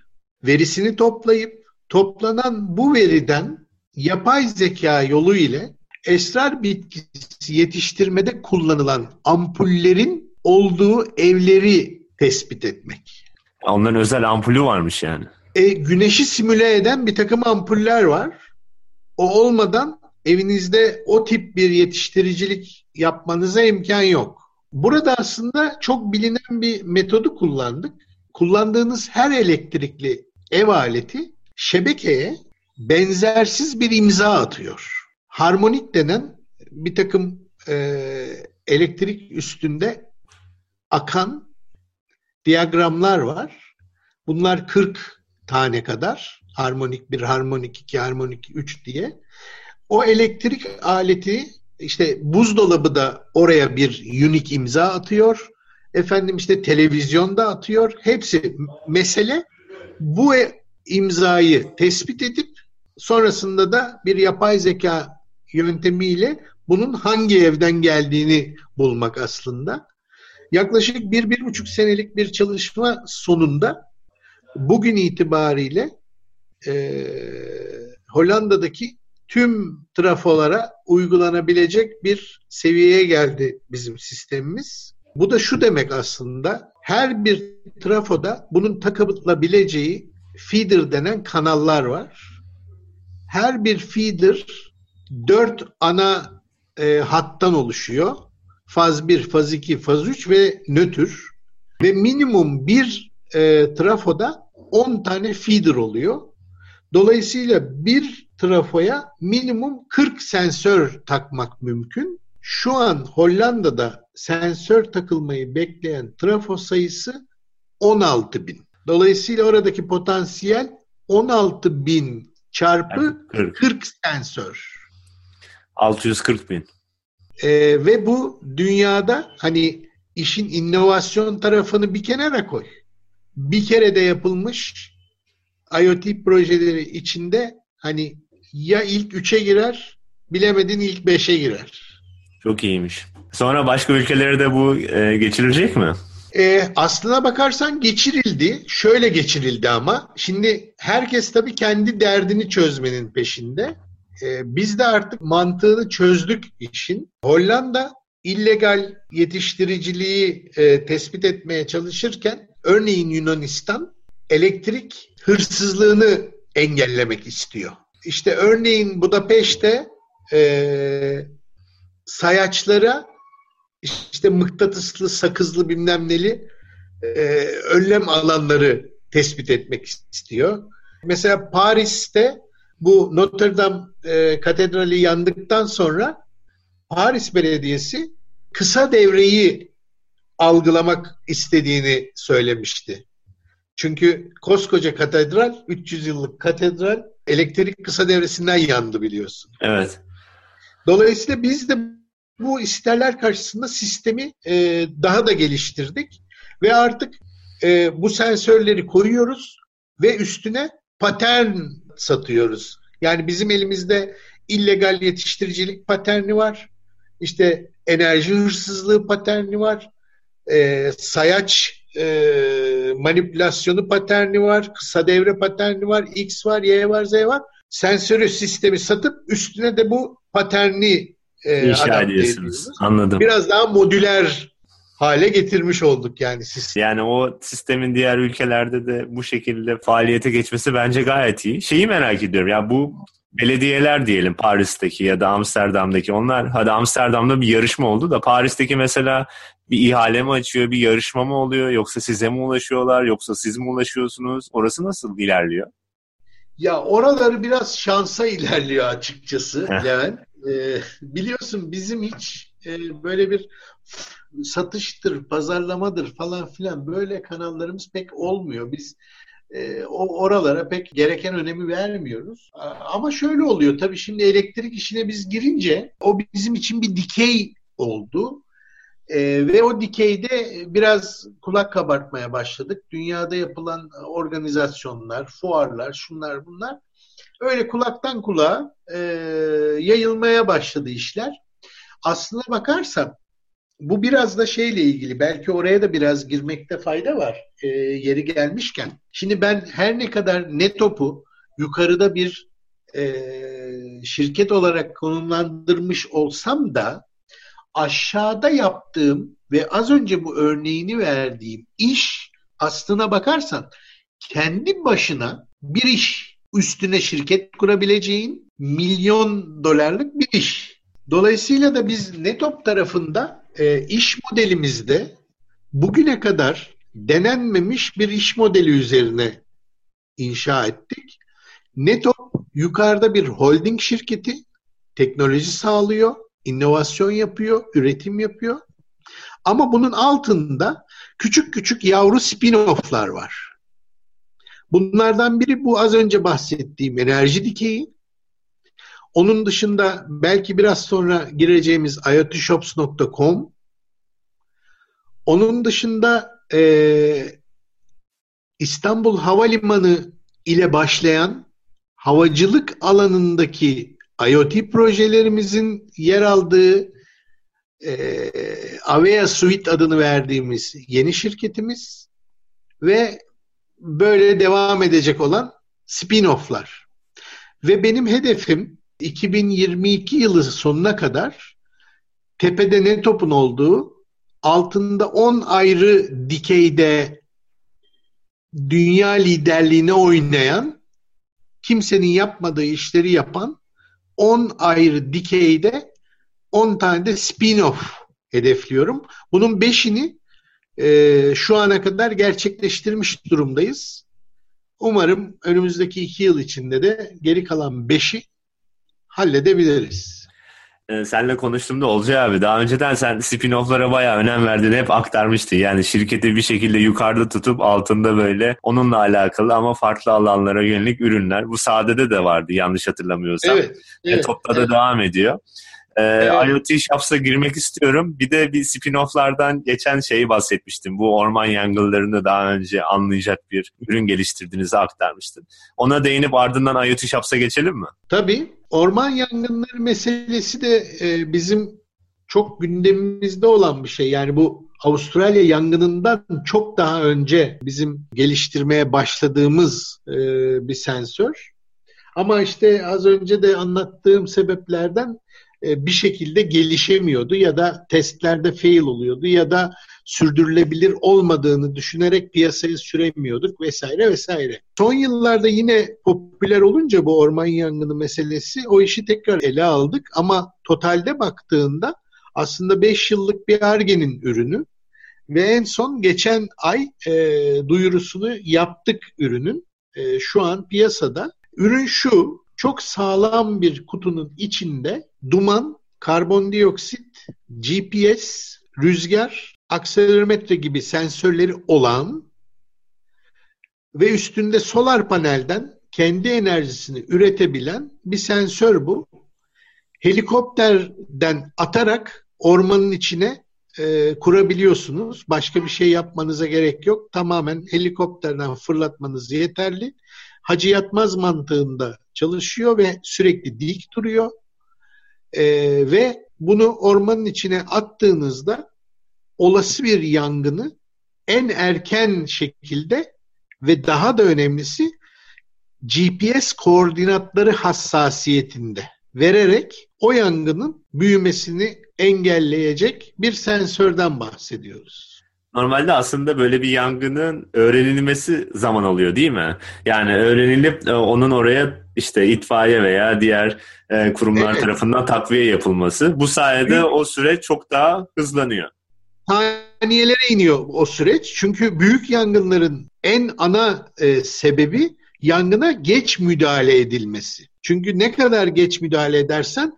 verisini toplayıp toplanan bu veriden yapay zeka yolu ile esrar bitkisi yetiştirmede kullanılan ampullerin olduğu evleri tespit etmek. Onların özel ampulü varmış yani. E, güneşi simüle eden bir takım ampuller var. O olmadan evinizde o tip bir yetiştiricilik yapmanıza imkan yok. Burada aslında çok bilinen bir metodu kullandık. Kullandığınız her elektrikli ev aleti şebekeye benzersiz bir imza atıyor. Harmonik denen bir takım e, elektrik üstünde akan diyagramlar var. Bunlar 40 tane kadar. Harmonik 1, harmonik 2, harmonik 3 diye. O elektrik aleti işte buzdolabı da oraya bir unique imza atıyor. Efendim işte televizyonda atıyor. Hepsi mesele bu e- imzayı tespit edip sonrasında da bir yapay zeka yöntemiyle bunun hangi evden geldiğini bulmak aslında. Yaklaşık bir, bir buçuk senelik bir çalışma sonunda bugün itibariyle e, Hollanda'daki tüm trafolara uygulanabilecek bir seviyeye geldi bizim sistemimiz. Bu da şu demek aslında her bir trafoda bunun takılabileceği feeder denen kanallar var. Her bir feeder dört ana e, hattan oluşuyor. Faz 1, faz 2, faz 3 ve nötr. Ve minimum bir e, trafoda 10 tane feeder oluyor. Dolayısıyla bir trafoya minimum 40 sensör takmak mümkün. Şu an Hollanda'da sensör takılmayı bekleyen trafo sayısı 16 bin. Dolayısıyla oradaki potansiyel 16 bin çarpı Yani 40. 40 sensör. 640 bin. Ee, ve bu dünyada hani işin inovasyon tarafını bir kenara koy. Bir kere de yapılmış IoT projeleri içinde hani ya ilk üçe girer bilemedin ilk beşe girer. Çok iyiymiş. Sonra başka ülkelere de bu e, geçirilecek mi? E, aslına bakarsan geçirildi. Şöyle geçirildi ama. Şimdi herkes tabii kendi derdini çözmenin peşinde. E, biz de artık mantığını çözdük işin. Hollanda illegal yetiştiriciliği e, tespit etmeye çalışırken örneğin Yunanistan elektrik hırsızlığını engellemek istiyor. İşte örneğin Budapeşte e, sayaçlara işte mıknatıslı, sakızlı bilmem neli e, önlem alanları tespit etmek istiyor. Mesela Paris'te bu Notre Dame e, katedrali yandıktan sonra Paris Belediyesi kısa devreyi algılamak istediğini söylemişti. Çünkü koskoca katedral, 300 yıllık katedral elektrik kısa devresinden yandı biliyorsun. Evet. Dolayısıyla biz de bu isterler karşısında sistemi e, daha da geliştirdik ve artık e, bu sensörleri koyuyoruz ve üstüne patern satıyoruz. Yani bizim elimizde illegal yetiştiricilik paterni var. İşte enerji hırsızlığı paterni var. E, sayaç e, manipülasyonu paterni var. Kısa devre paterni var. X var, Y var, Z var. Sensörü sistemi satıp üstüne de bu paterni e, İnşa ediyorsunuz. Anladım. Biraz daha modüler hale getirmiş olduk yani sistemi. Yani o sistemin diğer ülkelerde de bu şekilde faaliyete geçmesi bence gayet iyi. Şeyi merak ediyorum. Ya bu belediyeler diyelim Paris'teki ya da Amsterdam'daki onlar hadi Amsterdam'da bir yarışma oldu da Paris'teki mesela bir ihale mi açıyor, bir yarışma mı oluyor yoksa size mi ulaşıyorlar yoksa siz mi ulaşıyorsunuz? Orası nasıl ilerliyor? Ya oraları biraz şansa ilerliyor açıkçası Levent. Ee, biliyorsun bizim hiç e, böyle bir satıştır, pazarlamadır falan filan böyle kanallarımız pek olmuyor. Biz e, o oralara pek gereken önemi vermiyoruz. Ama şöyle oluyor tabii şimdi elektrik işine biz girince o bizim için bir dikey oldu. E, ve o dikeyde biraz kulak kabartmaya başladık. Dünyada yapılan organizasyonlar, fuarlar, şunlar bunlar öyle kulaktan kulağa e, yayılmaya başladı işler. Aslına bakarsan bu biraz da şeyle ilgili. Belki oraya da biraz girmekte fayda var e, yeri gelmişken. Şimdi ben her ne kadar Netop'u yukarıda bir e, şirket olarak konumlandırmış olsam da aşağıda yaptığım ve az önce bu örneğini verdiğim iş aslına bakarsan kendi başına bir iş üstüne şirket kurabileceğin milyon dolarlık bir iş. Dolayısıyla da biz Netop tarafında e, iş modelimizde bugüne kadar denenmemiş bir iş modeli üzerine inşa ettik. Netop yukarıda bir holding şirketi, teknoloji sağlıyor, inovasyon yapıyor, üretim yapıyor. Ama bunun altında küçük küçük yavru spin-off'lar var. Bunlardan biri bu az önce bahsettiğim enerji dikeyi. Onun dışında belki biraz sonra gireceğimiz iotshops.com. Onun dışında e, İstanbul Havalimanı ile başlayan havacılık alanındaki IoT projelerimizin yer aldığı e, Avea Suite adını verdiğimiz yeni şirketimiz ve böyle devam edecek olan spin-off'lar. Ve benim hedefim 2022 yılı sonuna kadar tepede ne topun olduğu altında 10 ayrı dikeyde dünya liderliğine oynayan kimsenin yapmadığı işleri yapan 10 ayrı dikeyde 10 tane de spin-off hedefliyorum. Bunun 5'ini e, şu ana kadar gerçekleştirmiş durumdayız. Umarım önümüzdeki iki yıl içinde de geri kalan beşi halledebiliriz. Ee, senle konuştuğumda Olcay abi daha önceden sen spin-off'lara bayağı önem verdiğini hep aktarmıştın. Yani şirketi bir şekilde yukarıda tutup altında böyle onunla alakalı ama farklı alanlara yönelik ürünler. Bu Sade'de de vardı yanlış hatırlamıyorsam. Evet. evet e, Topta evet. da devam ediyor. Ee, evet. IoT Shops'a girmek istiyorum. Bir de bir spin-off'lardan geçen şeyi bahsetmiştim. Bu orman yangınlarını daha önce anlayacak bir ürün geliştirdiğinizi aktarmıştın. Ona değinip ardından IoT Shops'a geçelim mi? Tabii. Orman yangınları meselesi de e, bizim çok gündemimizde olan bir şey. Yani bu Avustralya yangınından çok daha önce bizim geliştirmeye başladığımız e, bir sensör. Ama işte az önce de anlattığım sebeplerden bir şekilde gelişemiyordu ya da testlerde fail oluyordu ya da sürdürülebilir olmadığını düşünerek piyasaya süremiyorduk vesaire vesaire. Son yıllarda yine popüler olunca bu orman yangını meselesi o işi tekrar ele aldık ama totalde baktığında aslında 5 yıllık bir Arge'nin ürünü ve en son geçen ay e, duyurusunu yaptık ürünün. E, şu an piyasada. Ürün şu, çok sağlam bir kutunun içinde duman, karbondioksit, GPS, rüzgar, akselerometre gibi sensörleri olan ve üstünde solar panelden kendi enerjisini üretebilen bir sensör bu. Helikopterden atarak ormanın içine e, kurabiliyorsunuz. Başka bir şey yapmanıza gerek yok. Tamamen helikopterden fırlatmanız yeterli. Hacı yatmaz mantığında çalışıyor ve sürekli dik duruyor. E, ve bunu ormanın içine attığınızda olası bir yangını en erken şekilde ve daha da önemlisi GPS koordinatları hassasiyetinde vererek o yangının büyümesini engelleyecek bir sensörden bahsediyoruz. Normalde aslında böyle bir yangının öğrenilmesi zaman alıyor değil mi? Yani öğrenilip e, onun oraya işte itfaiye veya diğer e, kurumlar evet. tarafından takviye yapılması. Bu sayede büyük, o süreç çok daha hızlanıyor. Saniyelere iniyor o süreç. Çünkü büyük yangınların en ana e, sebebi yangına geç müdahale edilmesi. Çünkü ne kadar geç müdahale edersen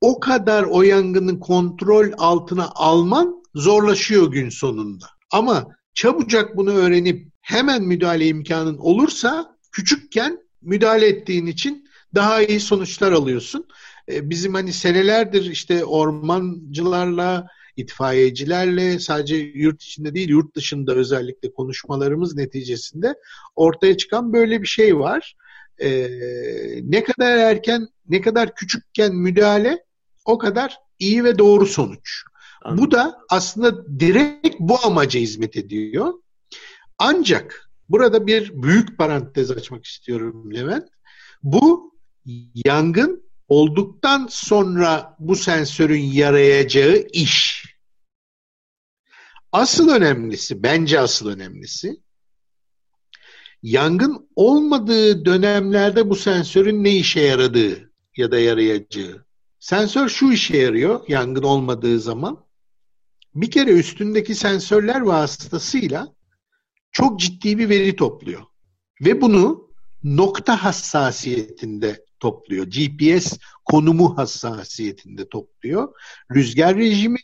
o kadar o yangının kontrol altına alman zorlaşıyor gün sonunda. Ama çabucak bunu öğrenip hemen müdahale imkanın olursa küçükken müdahale ettiğin için daha iyi sonuçlar alıyorsun. E, bizim hani senelerdir işte ormancılarla, itfaiyecilerle sadece yurt içinde değil yurt dışında özellikle konuşmalarımız neticesinde ortaya çıkan böyle bir şey var. Ee, ne kadar erken, ne kadar küçükken müdahale o kadar iyi ve doğru sonuç. Anladım. Bu da aslında direkt bu amaca hizmet ediyor. Ancak burada bir büyük parantez açmak istiyorum Levent. Bu yangın olduktan sonra bu sensörün yarayacağı iş. Asıl önemlisi, bence asıl önemlisi yangın olmadığı dönemlerde bu sensörün ne işe yaradığı ya da yarayacağı. Sensör şu işe yarıyor yangın olmadığı zaman. Bir kere üstündeki sensörler vasıtasıyla çok ciddi bir veri topluyor. Ve bunu nokta hassasiyetinde topluyor. GPS konumu hassasiyetinde topluyor. Rüzgar rejimi,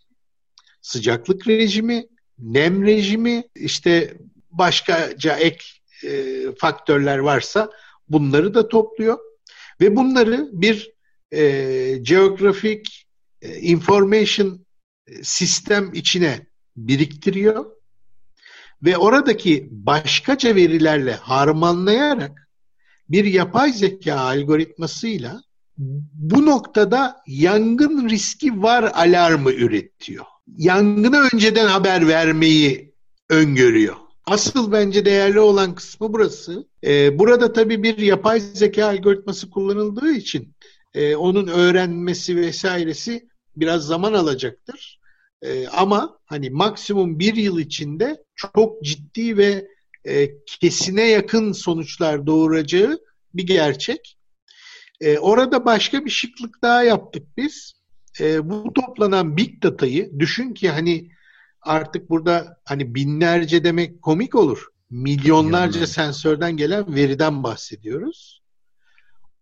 sıcaklık rejimi, nem rejimi, işte başkaca ek e, faktörler varsa bunları da topluyor. Ve bunları bir e, geografik e, information sistem içine biriktiriyor ve oradaki başkaca verilerle harmanlayarak bir yapay zeka algoritmasıyla bu noktada yangın riski var alarmı üretiyor. Yangına önceden haber vermeyi öngörüyor. Asıl bence değerli olan kısmı burası. Ee, burada tabii bir yapay zeka algoritması kullanıldığı için e, onun öğrenmesi vesairesi biraz zaman alacaktır. E, ama hani maksimum bir yıl içinde çok ciddi ve e, kesine yakın sonuçlar doğuracağı bir gerçek. E, orada başka bir şıklık daha yaptık biz. E, bu toplanan big datayı düşün ki hani artık burada hani binlerce demek komik olur. Milyonlarca yani. sensörden gelen veriden bahsediyoruz.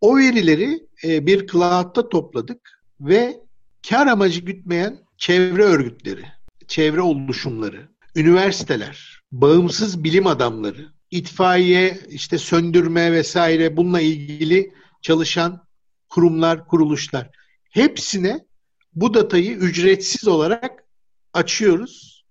O verileri e, bir cloud'da topladık ve kar amacı gütmeyen çevre örgütleri, çevre oluşumları, üniversiteler, bağımsız bilim adamları, itfaiye, işte söndürme vesaire bununla ilgili çalışan kurumlar, kuruluşlar hepsine bu datayı ücretsiz olarak açıyoruz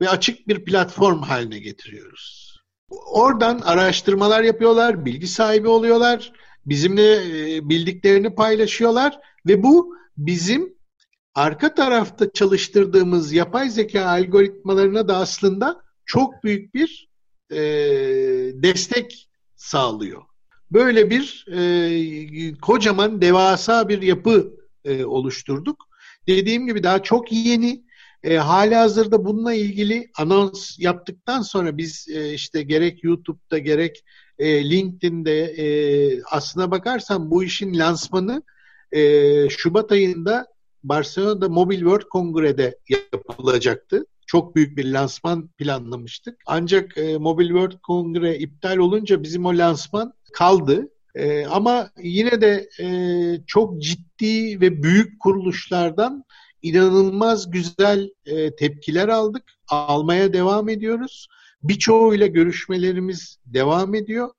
ve açık bir platform haline getiriyoruz. Oradan araştırmalar yapıyorlar, bilgi sahibi oluyorlar, bizimle e, bildiklerini paylaşıyorlar ve bu bizim arka tarafta çalıştırdığımız yapay zeka algoritmalarına da aslında çok büyük bir e, destek sağlıyor. Böyle bir e, kocaman devasa bir yapı e, oluşturduk. Dediğim gibi daha çok yeni. E, hali hazırda bununla ilgili anons yaptıktan sonra biz e, işte gerek YouTube'da gerek e, LinkedIn'de e, aslına bakarsan bu işin lansmanı e, Şubat ayında Barcelona'da Mobile World Kongre'de yapılacaktı. Çok büyük bir lansman planlamıştık. Ancak e, Mobile World Kongre iptal olunca bizim o lansman kaldı. E, ama yine de e, çok ciddi ve büyük kuruluşlardan inanılmaz güzel e, tepkiler aldık. Almaya devam ediyoruz. Birçoğuyla görüşmelerimiz devam ediyor.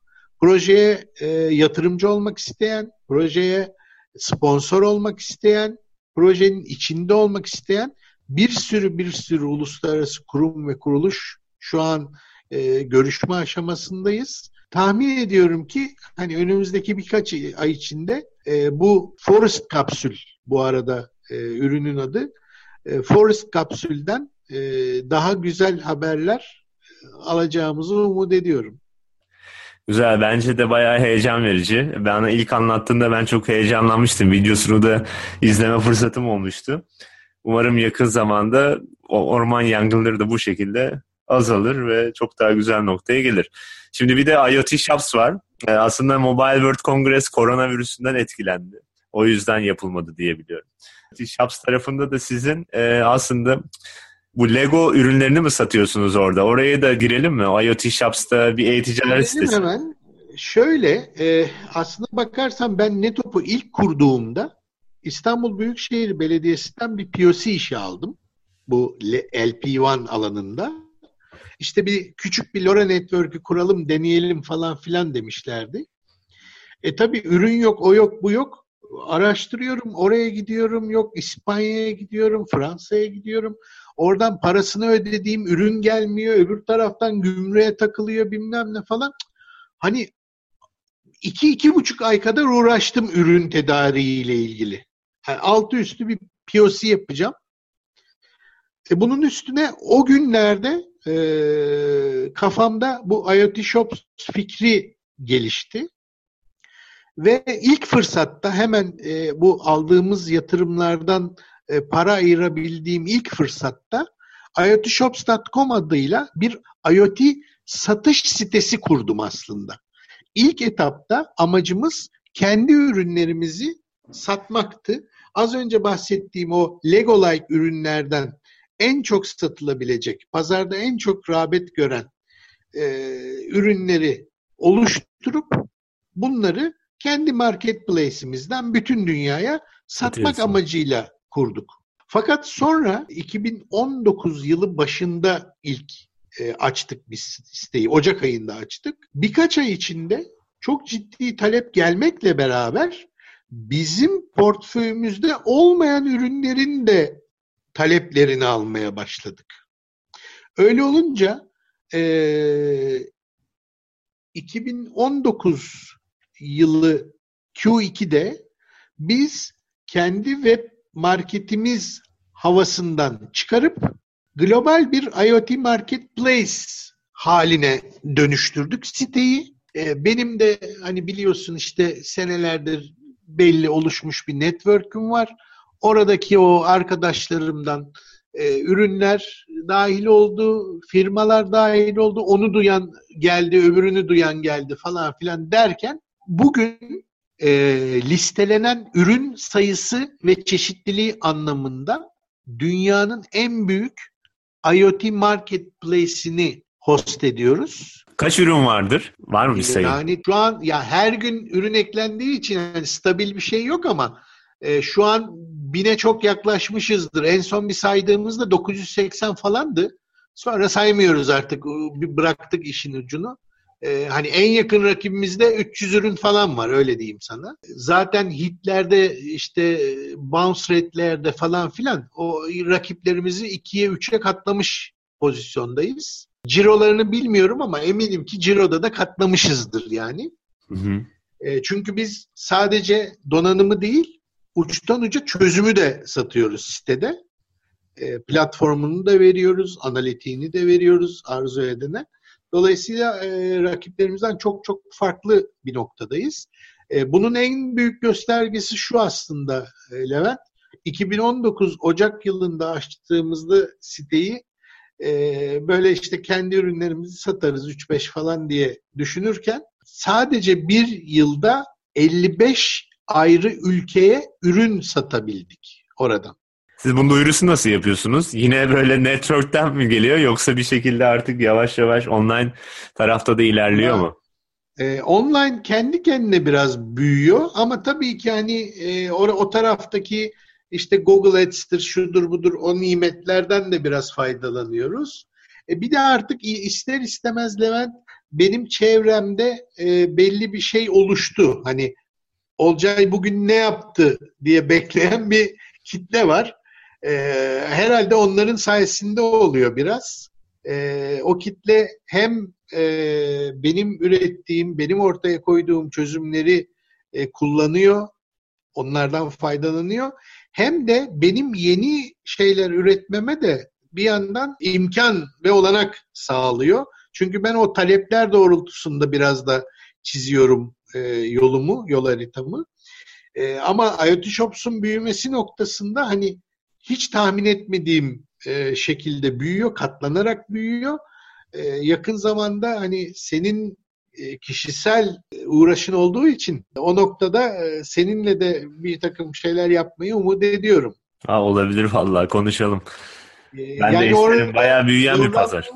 Projeye e, yatırımcı olmak isteyen, projeye sponsor olmak isteyen, projenin içinde olmak isteyen bir sürü bir sürü uluslararası kurum ve kuruluş şu an e, görüşme aşamasındayız. Tahmin ediyorum ki hani önümüzdeki birkaç ay içinde e, bu Forest kapsül bu arada e, ürünün adı e, Forest kapsülden e, daha güzel haberler alacağımızı umut ediyorum. Güzel bence de bayağı heyecan verici. Bana ilk anlattığında ben çok heyecanlanmıştım. Videosunu da izleme fırsatım olmuştu. Umarım yakın zamanda orman yangınları da bu şekilde azalır ve çok daha güzel noktaya gelir. Şimdi bir de IoT Shops var. Ee, aslında Mobile World Congress koronavirüsünden etkilendi. O yüzden yapılmadı diye biliyorum. IoT Shops tarafında da sizin e, aslında bu Lego ürünlerini mi satıyorsunuz orada? Oraya da girelim mi? IoT Shops'ta bir e-ticaret sitesi. hemen. şöyle e, aslında bakarsan ben Netop'u ilk kurduğumda İstanbul Büyükşehir Belediyesi'nden bir POC işi aldım. Bu LP1 alanında. İşte bir küçük bir LoRa Network'ü kuralım, deneyelim falan filan demişlerdi. E tabi ürün yok, o yok, bu yok. Araştırıyorum, oraya gidiyorum, yok İspanya'ya gidiyorum, Fransa'ya gidiyorum. Oradan parasını ödediğim ürün gelmiyor, öbür taraftan gümrüğe takılıyor bilmem ne falan. Hani iki, iki buçuk ay kadar uğraştım ürün tedariğiyle ilgili. Yani altı üstü bir POC yapacağım. E bunun üstüne o günlerde e, kafamda bu IoT Shops fikri gelişti. Ve ilk fırsatta hemen e, bu aldığımız yatırımlardan e, para ayırabildiğim ilk fırsatta IoTshops.com adıyla bir IoT satış sitesi kurdum aslında. İlk etapta amacımız kendi ürünlerimizi satmaktı. Az önce bahsettiğim o Lego-like ürünlerden en çok satılabilecek, pazarda en çok rağbet gören e, ürünleri oluşturup bunları kendi marketplace'imizden bütün dünyaya satmak Satıyorsun. amacıyla kurduk. Fakat sonra 2019 yılı başında ilk e, açtık biz siteyi. Ocak ayında açtık. Birkaç ay içinde çok ciddi talep gelmekle beraber bizim portföyümüzde olmayan ürünlerin de taleplerini almaya başladık. Öyle olunca e, 2019 yılı Q2'de biz kendi web marketimiz havasından çıkarıp global bir IoT marketplace haline dönüştürdük siteyi. Ee, benim de hani biliyorsun işte senelerdir belli oluşmuş bir network'üm var. Oradaki o arkadaşlarımdan e, ürünler dahil oldu, firmalar dahil oldu. Onu duyan geldi, öbürünü duyan geldi falan filan derken bugün e, listelenen ürün sayısı ve çeşitliliği anlamında dünyanın en büyük IoT marketplace'ini host ediyoruz. Kaç ürün vardır? Var mı bir sayı? Yani şu an ya her gün ürün eklendiği için yani stabil bir şey yok ama e, şu an bine çok yaklaşmışızdır. En son bir saydığımızda 980 falandı. Sonra saymıyoruz artık. Bir bıraktık işin ucunu. E, hani en yakın rakibimizde 300 ürün falan var öyle diyeyim sana. Zaten hitlerde işte bounce rate'lerde falan filan o rakiplerimizi 2'ye 3'e katlamış pozisyondayız. Cirolarını bilmiyorum ama eminim ki Ciro'da da katlamışızdır yani. Hı hı. E, çünkü biz sadece donanımı değil, uçtan uca çözümü de satıyoruz sitede. E, platformunu da veriyoruz, analitiğini de veriyoruz arzu edene. Dolayısıyla e, rakiplerimizden çok çok farklı bir noktadayız. E, bunun en büyük göstergesi şu aslında e, Levent. 2019 Ocak yılında açtığımızda siteyi e, böyle işte kendi ürünlerimizi satarız 3-5 falan diye düşünürken sadece bir yılda 55 ayrı ülkeye ürün satabildik oradan. Siz bunun duyurusunu nasıl yapıyorsunuz? Yine böyle network'ten mi geliyor yoksa bir şekilde artık yavaş yavaş online tarafta da ilerliyor mu? Ee, online kendi kendine biraz büyüyor ama tabii ki hani e, o, o taraftaki işte Google Ads'tir, şudur budur o nimetlerden de biraz faydalanıyoruz. E, bir de artık ister istemez Levent benim çevremde e, belli bir şey oluştu. Hani Olcay bugün ne yaptı diye bekleyen bir kitle var. E, herhalde onların sayesinde oluyor biraz. E, o kitle hem e, benim ürettiğim, benim ortaya koyduğum çözümleri e, kullanıyor, onlardan faydalanıyor. Hem de benim yeni şeyler üretmeme de bir yandan imkan ve olanak sağlıyor. Çünkü ben o talepler doğrultusunda biraz da çiziyorum e, yolumu, yol haritamı. E, ama IoT Shops'un büyümesi noktasında hani hiç tahmin etmediğim e, şekilde büyüyor, katlanarak büyüyor. E, yakın zamanda hani senin e, kişisel uğraşın olduğu için o noktada e, seninle de bir takım şeyler yapmayı umut ediyorum. Ha, olabilir vallahi konuşalım. E, Ben de isterim. orada Bayağı büyüyen bir pazar.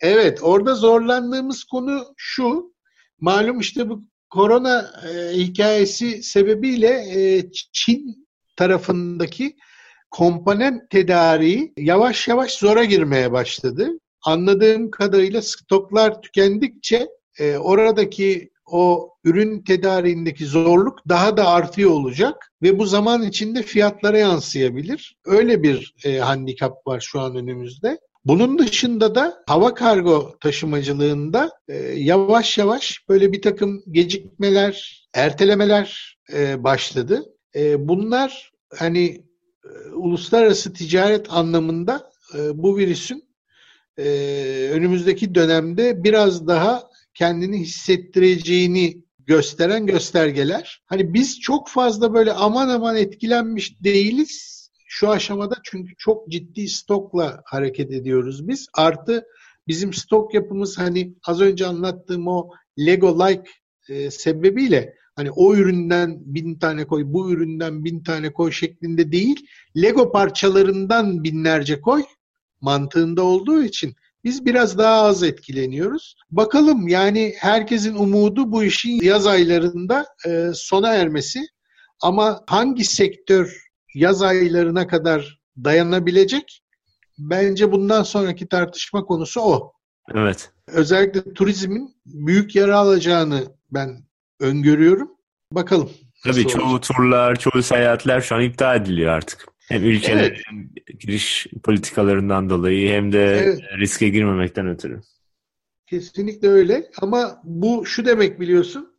Evet, orada zorlandığımız konu şu. malum işte bu korona e, hikayesi sebebiyle e, Çin tarafındaki komponent tedariği yavaş yavaş zora girmeye başladı. Anladığım kadarıyla stoklar tükendikçe e, oradaki o ürün tedariğindeki zorluk daha da artıyor olacak ve bu zaman içinde fiyatlara yansıyabilir. Öyle bir e, handikap var şu an önümüzde. Bunun dışında da hava kargo taşımacılığında e, yavaş yavaş böyle bir takım gecikmeler, ertelemeler e, başladı. E, bunlar hani e, uluslararası ticaret anlamında e, bu virüsün e, önümüzdeki dönemde biraz daha kendini hissettireceğini gösteren göstergeler. Hani biz çok fazla böyle aman aman etkilenmiş değiliz şu aşamada çünkü çok ciddi stokla hareket ediyoruz biz. Artı bizim stok yapımız hani az önce anlattığım o Lego-like e, sebebiyle hani o üründen bin tane koy, bu üründen bin tane koy şeklinde değil, Lego parçalarından binlerce koy mantığında olduğu için biz biraz daha az etkileniyoruz. Bakalım yani herkesin umudu bu işin yaz aylarında e, sona ermesi. Ama hangi sektör yaz aylarına kadar dayanabilecek? Bence bundan sonraki tartışma konusu o. Evet. Özellikle turizmin büyük yara alacağını ben öngörüyorum. Bakalım. Tabii çoğu olacak. turlar, çoğu seyahatler şu an iptal ediliyor artık. Hem ülkelerin evet. giriş politikalarından dolayı hem de evet. riske girmemekten ötürü. Kesinlikle öyle ama bu şu demek biliyorsun.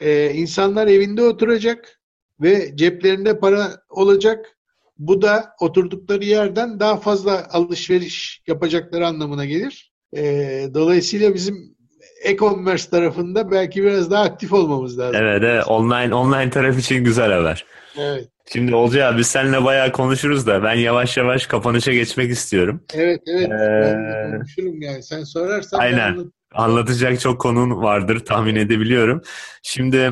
Ee, insanlar evinde oturacak ve ceplerinde para olacak. Bu da oturdukları yerden daha fazla alışveriş yapacakları anlamına gelir. Ee, dolayısıyla bizim e-commerce tarafında belki biraz daha aktif olmamız lazım. Evet, evet. Online online taraf için güzel haber. Evet. Şimdi Olcay abi biz seninle bayağı konuşuruz da ben yavaş yavaş kapanışa geçmek istiyorum. Evet evet. Ee, ben konuşurum yani. Sen sorarsan Aynen. Anlatacak çok konun vardır tahmin edebiliyorum. Şimdi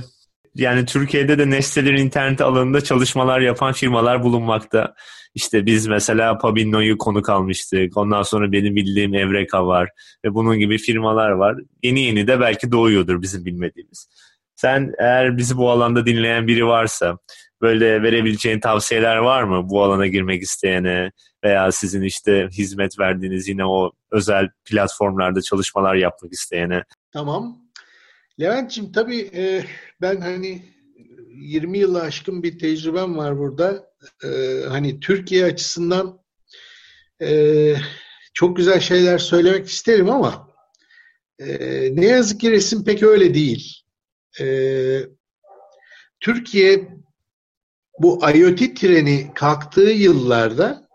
yani Türkiye'de de nesnelerin internet alanında çalışmalar yapan firmalar bulunmakta. İşte biz mesela Pabinno'yu konuk almıştık. Ondan sonra benim bildiğim Evreka var. Ve bunun gibi firmalar var. Yeni yeni de belki doğuyordur bizim bilmediğimiz. Sen eğer bizi bu alanda dinleyen biri varsa böyle verebileceğin tavsiyeler var mı bu alana girmek isteyene veya sizin işte hizmet verdiğiniz yine o özel platformlarda çalışmalar yapmak isteyene? Tamam. Levent'ciğim tabii ben hani 20 yılı aşkın bir tecrübem var burada. E, hani Türkiye açısından e, çok güzel şeyler söylemek isterim ama e, ne yazık ki resim pek öyle değil. E, Türkiye bu IoT treni kalktığı yıllarda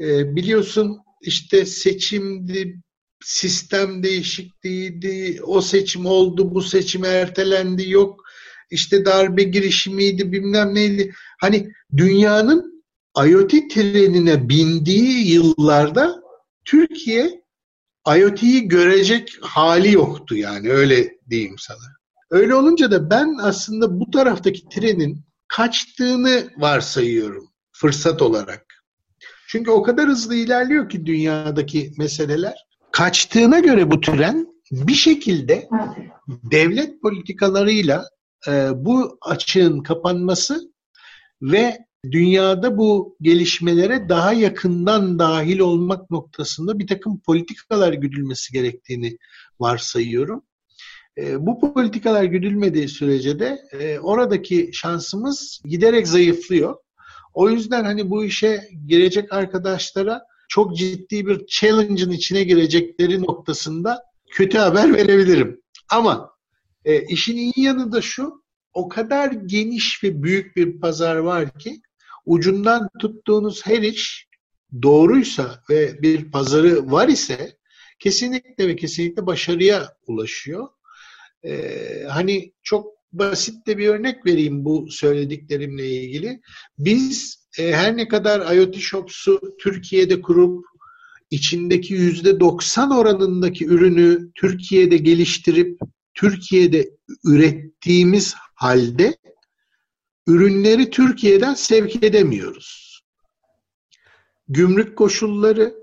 e, biliyorsun işte seçimdi, sistem değişikliğiydi, o seçim oldu, bu seçim ertelendi, yok işte darbe girişimiydi, bilmem neydi. Hani dünyanın IoT trenine bindiği yıllarda Türkiye IoT'yi görecek hali yoktu yani öyle diyeyim sana. Öyle olunca da ben aslında bu taraftaki trenin kaçtığını varsayıyorum fırsat olarak. Çünkü o kadar hızlı ilerliyor ki dünyadaki meseleler kaçtığına göre bu tren bir şekilde devlet politikalarıyla e, bu açığın kapanması ve dünyada bu gelişmelere daha yakından dahil olmak noktasında bir takım politikalar güdülmesi gerektiğini varsayıyorum. E, bu politikalar güdülmediği sürece de e, oradaki şansımız giderek zayıflıyor. O yüzden hani bu işe girecek arkadaşlara çok ciddi bir challenge'ın içine girecekleri noktasında kötü haber verebilirim. Ama e, işin iyi yanı da şu, o kadar geniş ve büyük bir pazar var ki ucundan tuttuğunuz her iş doğruysa ve bir pazarı var ise kesinlikle ve kesinlikle başarıya ulaşıyor. Ee, hani çok basit de bir örnek vereyim bu söylediklerimle ilgili. Biz e, her ne kadar IoT Shops'u Türkiye'de kurup içindeki yüzde 90 oranındaki ürünü Türkiye'de geliştirip Türkiye'de ürettiğimiz halde ürünleri Türkiye'den sevk edemiyoruz. Gümrük koşulları,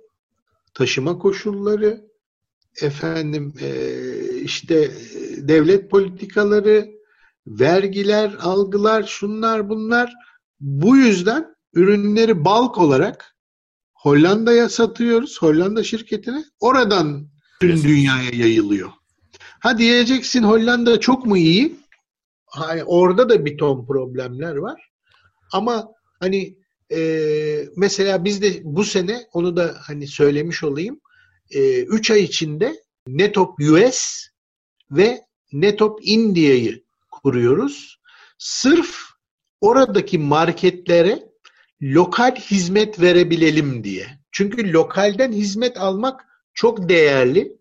taşıma koşulları, efendim e, işte e, devlet politikaları, vergiler, algılar, şunlar bunlar bu yüzden ürünleri balk olarak Hollanda'ya satıyoruz, Hollanda şirketine. Oradan tüm dünyaya yayılıyor. Ha diyeceksin Hollanda çok mu iyi? Hayır, orada da bir ton problemler var. Ama hani e, mesela biz de bu sene onu da hani söylemiş olayım. 3 e, ay içinde Netop US ve Netop India'yı kuruyoruz. Sırf oradaki marketlere lokal hizmet verebilelim diye. Çünkü lokalden hizmet almak çok değerli.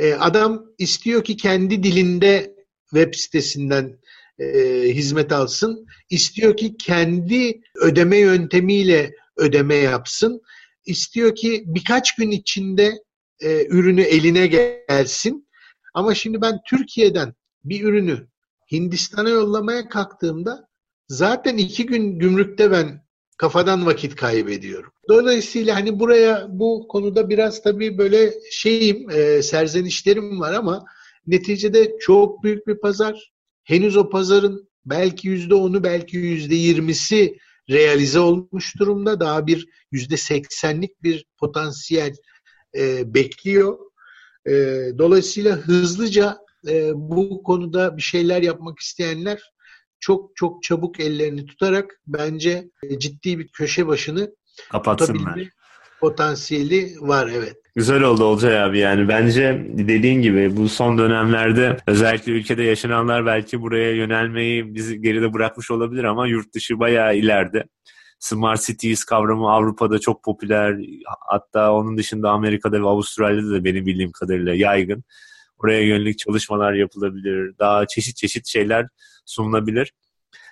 Ee, adam istiyor ki kendi dilinde web sitesinden e, hizmet alsın. İstiyor ki kendi ödeme yöntemiyle ödeme yapsın. İstiyor ki birkaç gün içinde e, ürünü eline gelsin. Ama şimdi ben Türkiye'den bir ürünü Hindistan'a yollamaya kalktığımda zaten iki gün gümrükte ben kafadan vakit kaybediyorum. Dolayısıyla hani buraya bu konuda biraz tabii böyle şeyim, e, serzenişlerim var ama neticede çok büyük bir pazar. Henüz o pazarın belki yüzde onu belki yüzde yirmisi realize olmuş durumda. Daha bir yüzde seksenlik bir potansiyel e, bekliyor. E, dolayısıyla hızlıca e, bu konuda bir şeyler yapmak isteyenler çok çok çabuk ellerini tutarak bence e, ciddi bir köşe başını kapatsınlar. Potansiyeli var evet. Güzel oldu Olcay abi yani bence dediğin gibi bu son dönemlerde özellikle ülkede yaşananlar belki buraya yönelmeyi bizi geride bırakmış olabilir ama yurt dışı bayağı ileride. Smart Cities kavramı Avrupa'da çok popüler. Hatta onun dışında Amerika'da ve Avustralya'da da benim bildiğim kadarıyla yaygın. Oraya yönelik çalışmalar yapılabilir. Daha çeşit çeşit şeyler sunulabilir.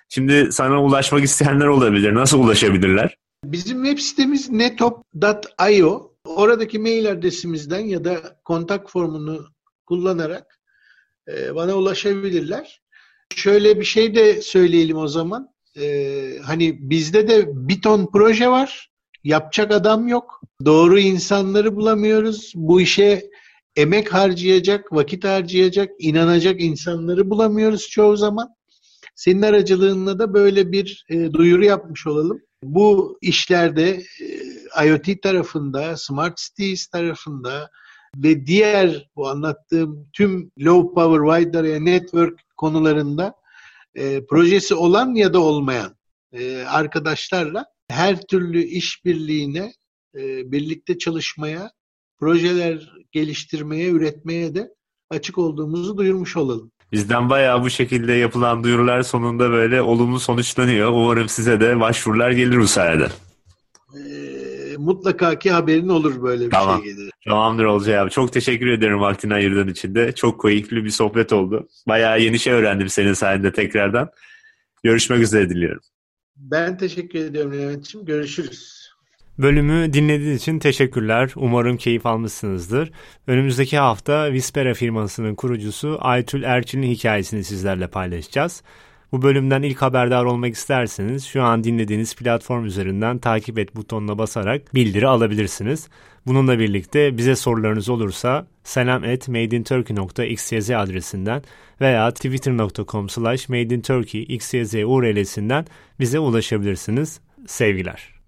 Şimdi sana ulaşmak isteyenler olabilir. Nasıl ulaşabilirler? Bizim web sitemiz netop.io. Oradaki mail adresimizden ya da kontak formunu kullanarak e, bana ulaşabilirler. Şöyle bir şey de söyleyelim o zaman. E, hani bizde de bir ton proje var. Yapacak adam yok. Doğru insanları bulamıyoruz. Bu işe emek harcayacak, vakit harcayacak, inanacak insanları bulamıyoruz çoğu zaman. Senin aracılığınla da böyle bir e, duyuru yapmış olalım. Bu işlerde e, IoT tarafında, Smart Cities tarafında ve diğer bu anlattığım tüm low power wide area network konularında e, projesi olan ya da olmayan e, arkadaşlarla her türlü işbirliğine, e, birlikte çalışmaya, projeler geliştirmeye, üretmeye de açık olduğumuzu duyurmuş olalım. Bizden bayağı bu şekilde yapılan duyurular sonunda böyle olumlu sonuçlanıyor. Umarım size de başvurular gelir bu sayede. Ee, mutlaka ki haberin olur böyle bir tamam. şey gelir. Tamamdır Olcay abi. Çok teşekkür ederim vaktini ayırdığın için de. Çok keyifli bir sohbet oldu. Bayağı yeni şey öğrendim senin sayende tekrardan. Görüşmek üzere diliyorum. Ben teşekkür ediyorum Levent'ciğim. Görüşürüz. Bölümü dinlediğiniz için teşekkürler. Umarım keyif almışsınızdır. Önümüzdeki hafta Vispera firmasının kurucusu Aytül Erçin'in hikayesini sizlerle paylaşacağız. Bu bölümden ilk haberdar olmak isterseniz şu an dinlediğiniz platform üzerinden takip et butonuna basarak bildiri alabilirsiniz. Bununla birlikte bize sorularınız olursa selam at madeinturkey.xyz adresinden veya twitter.com slash madeinturkey xyz url'sinden bize ulaşabilirsiniz. Sevgiler.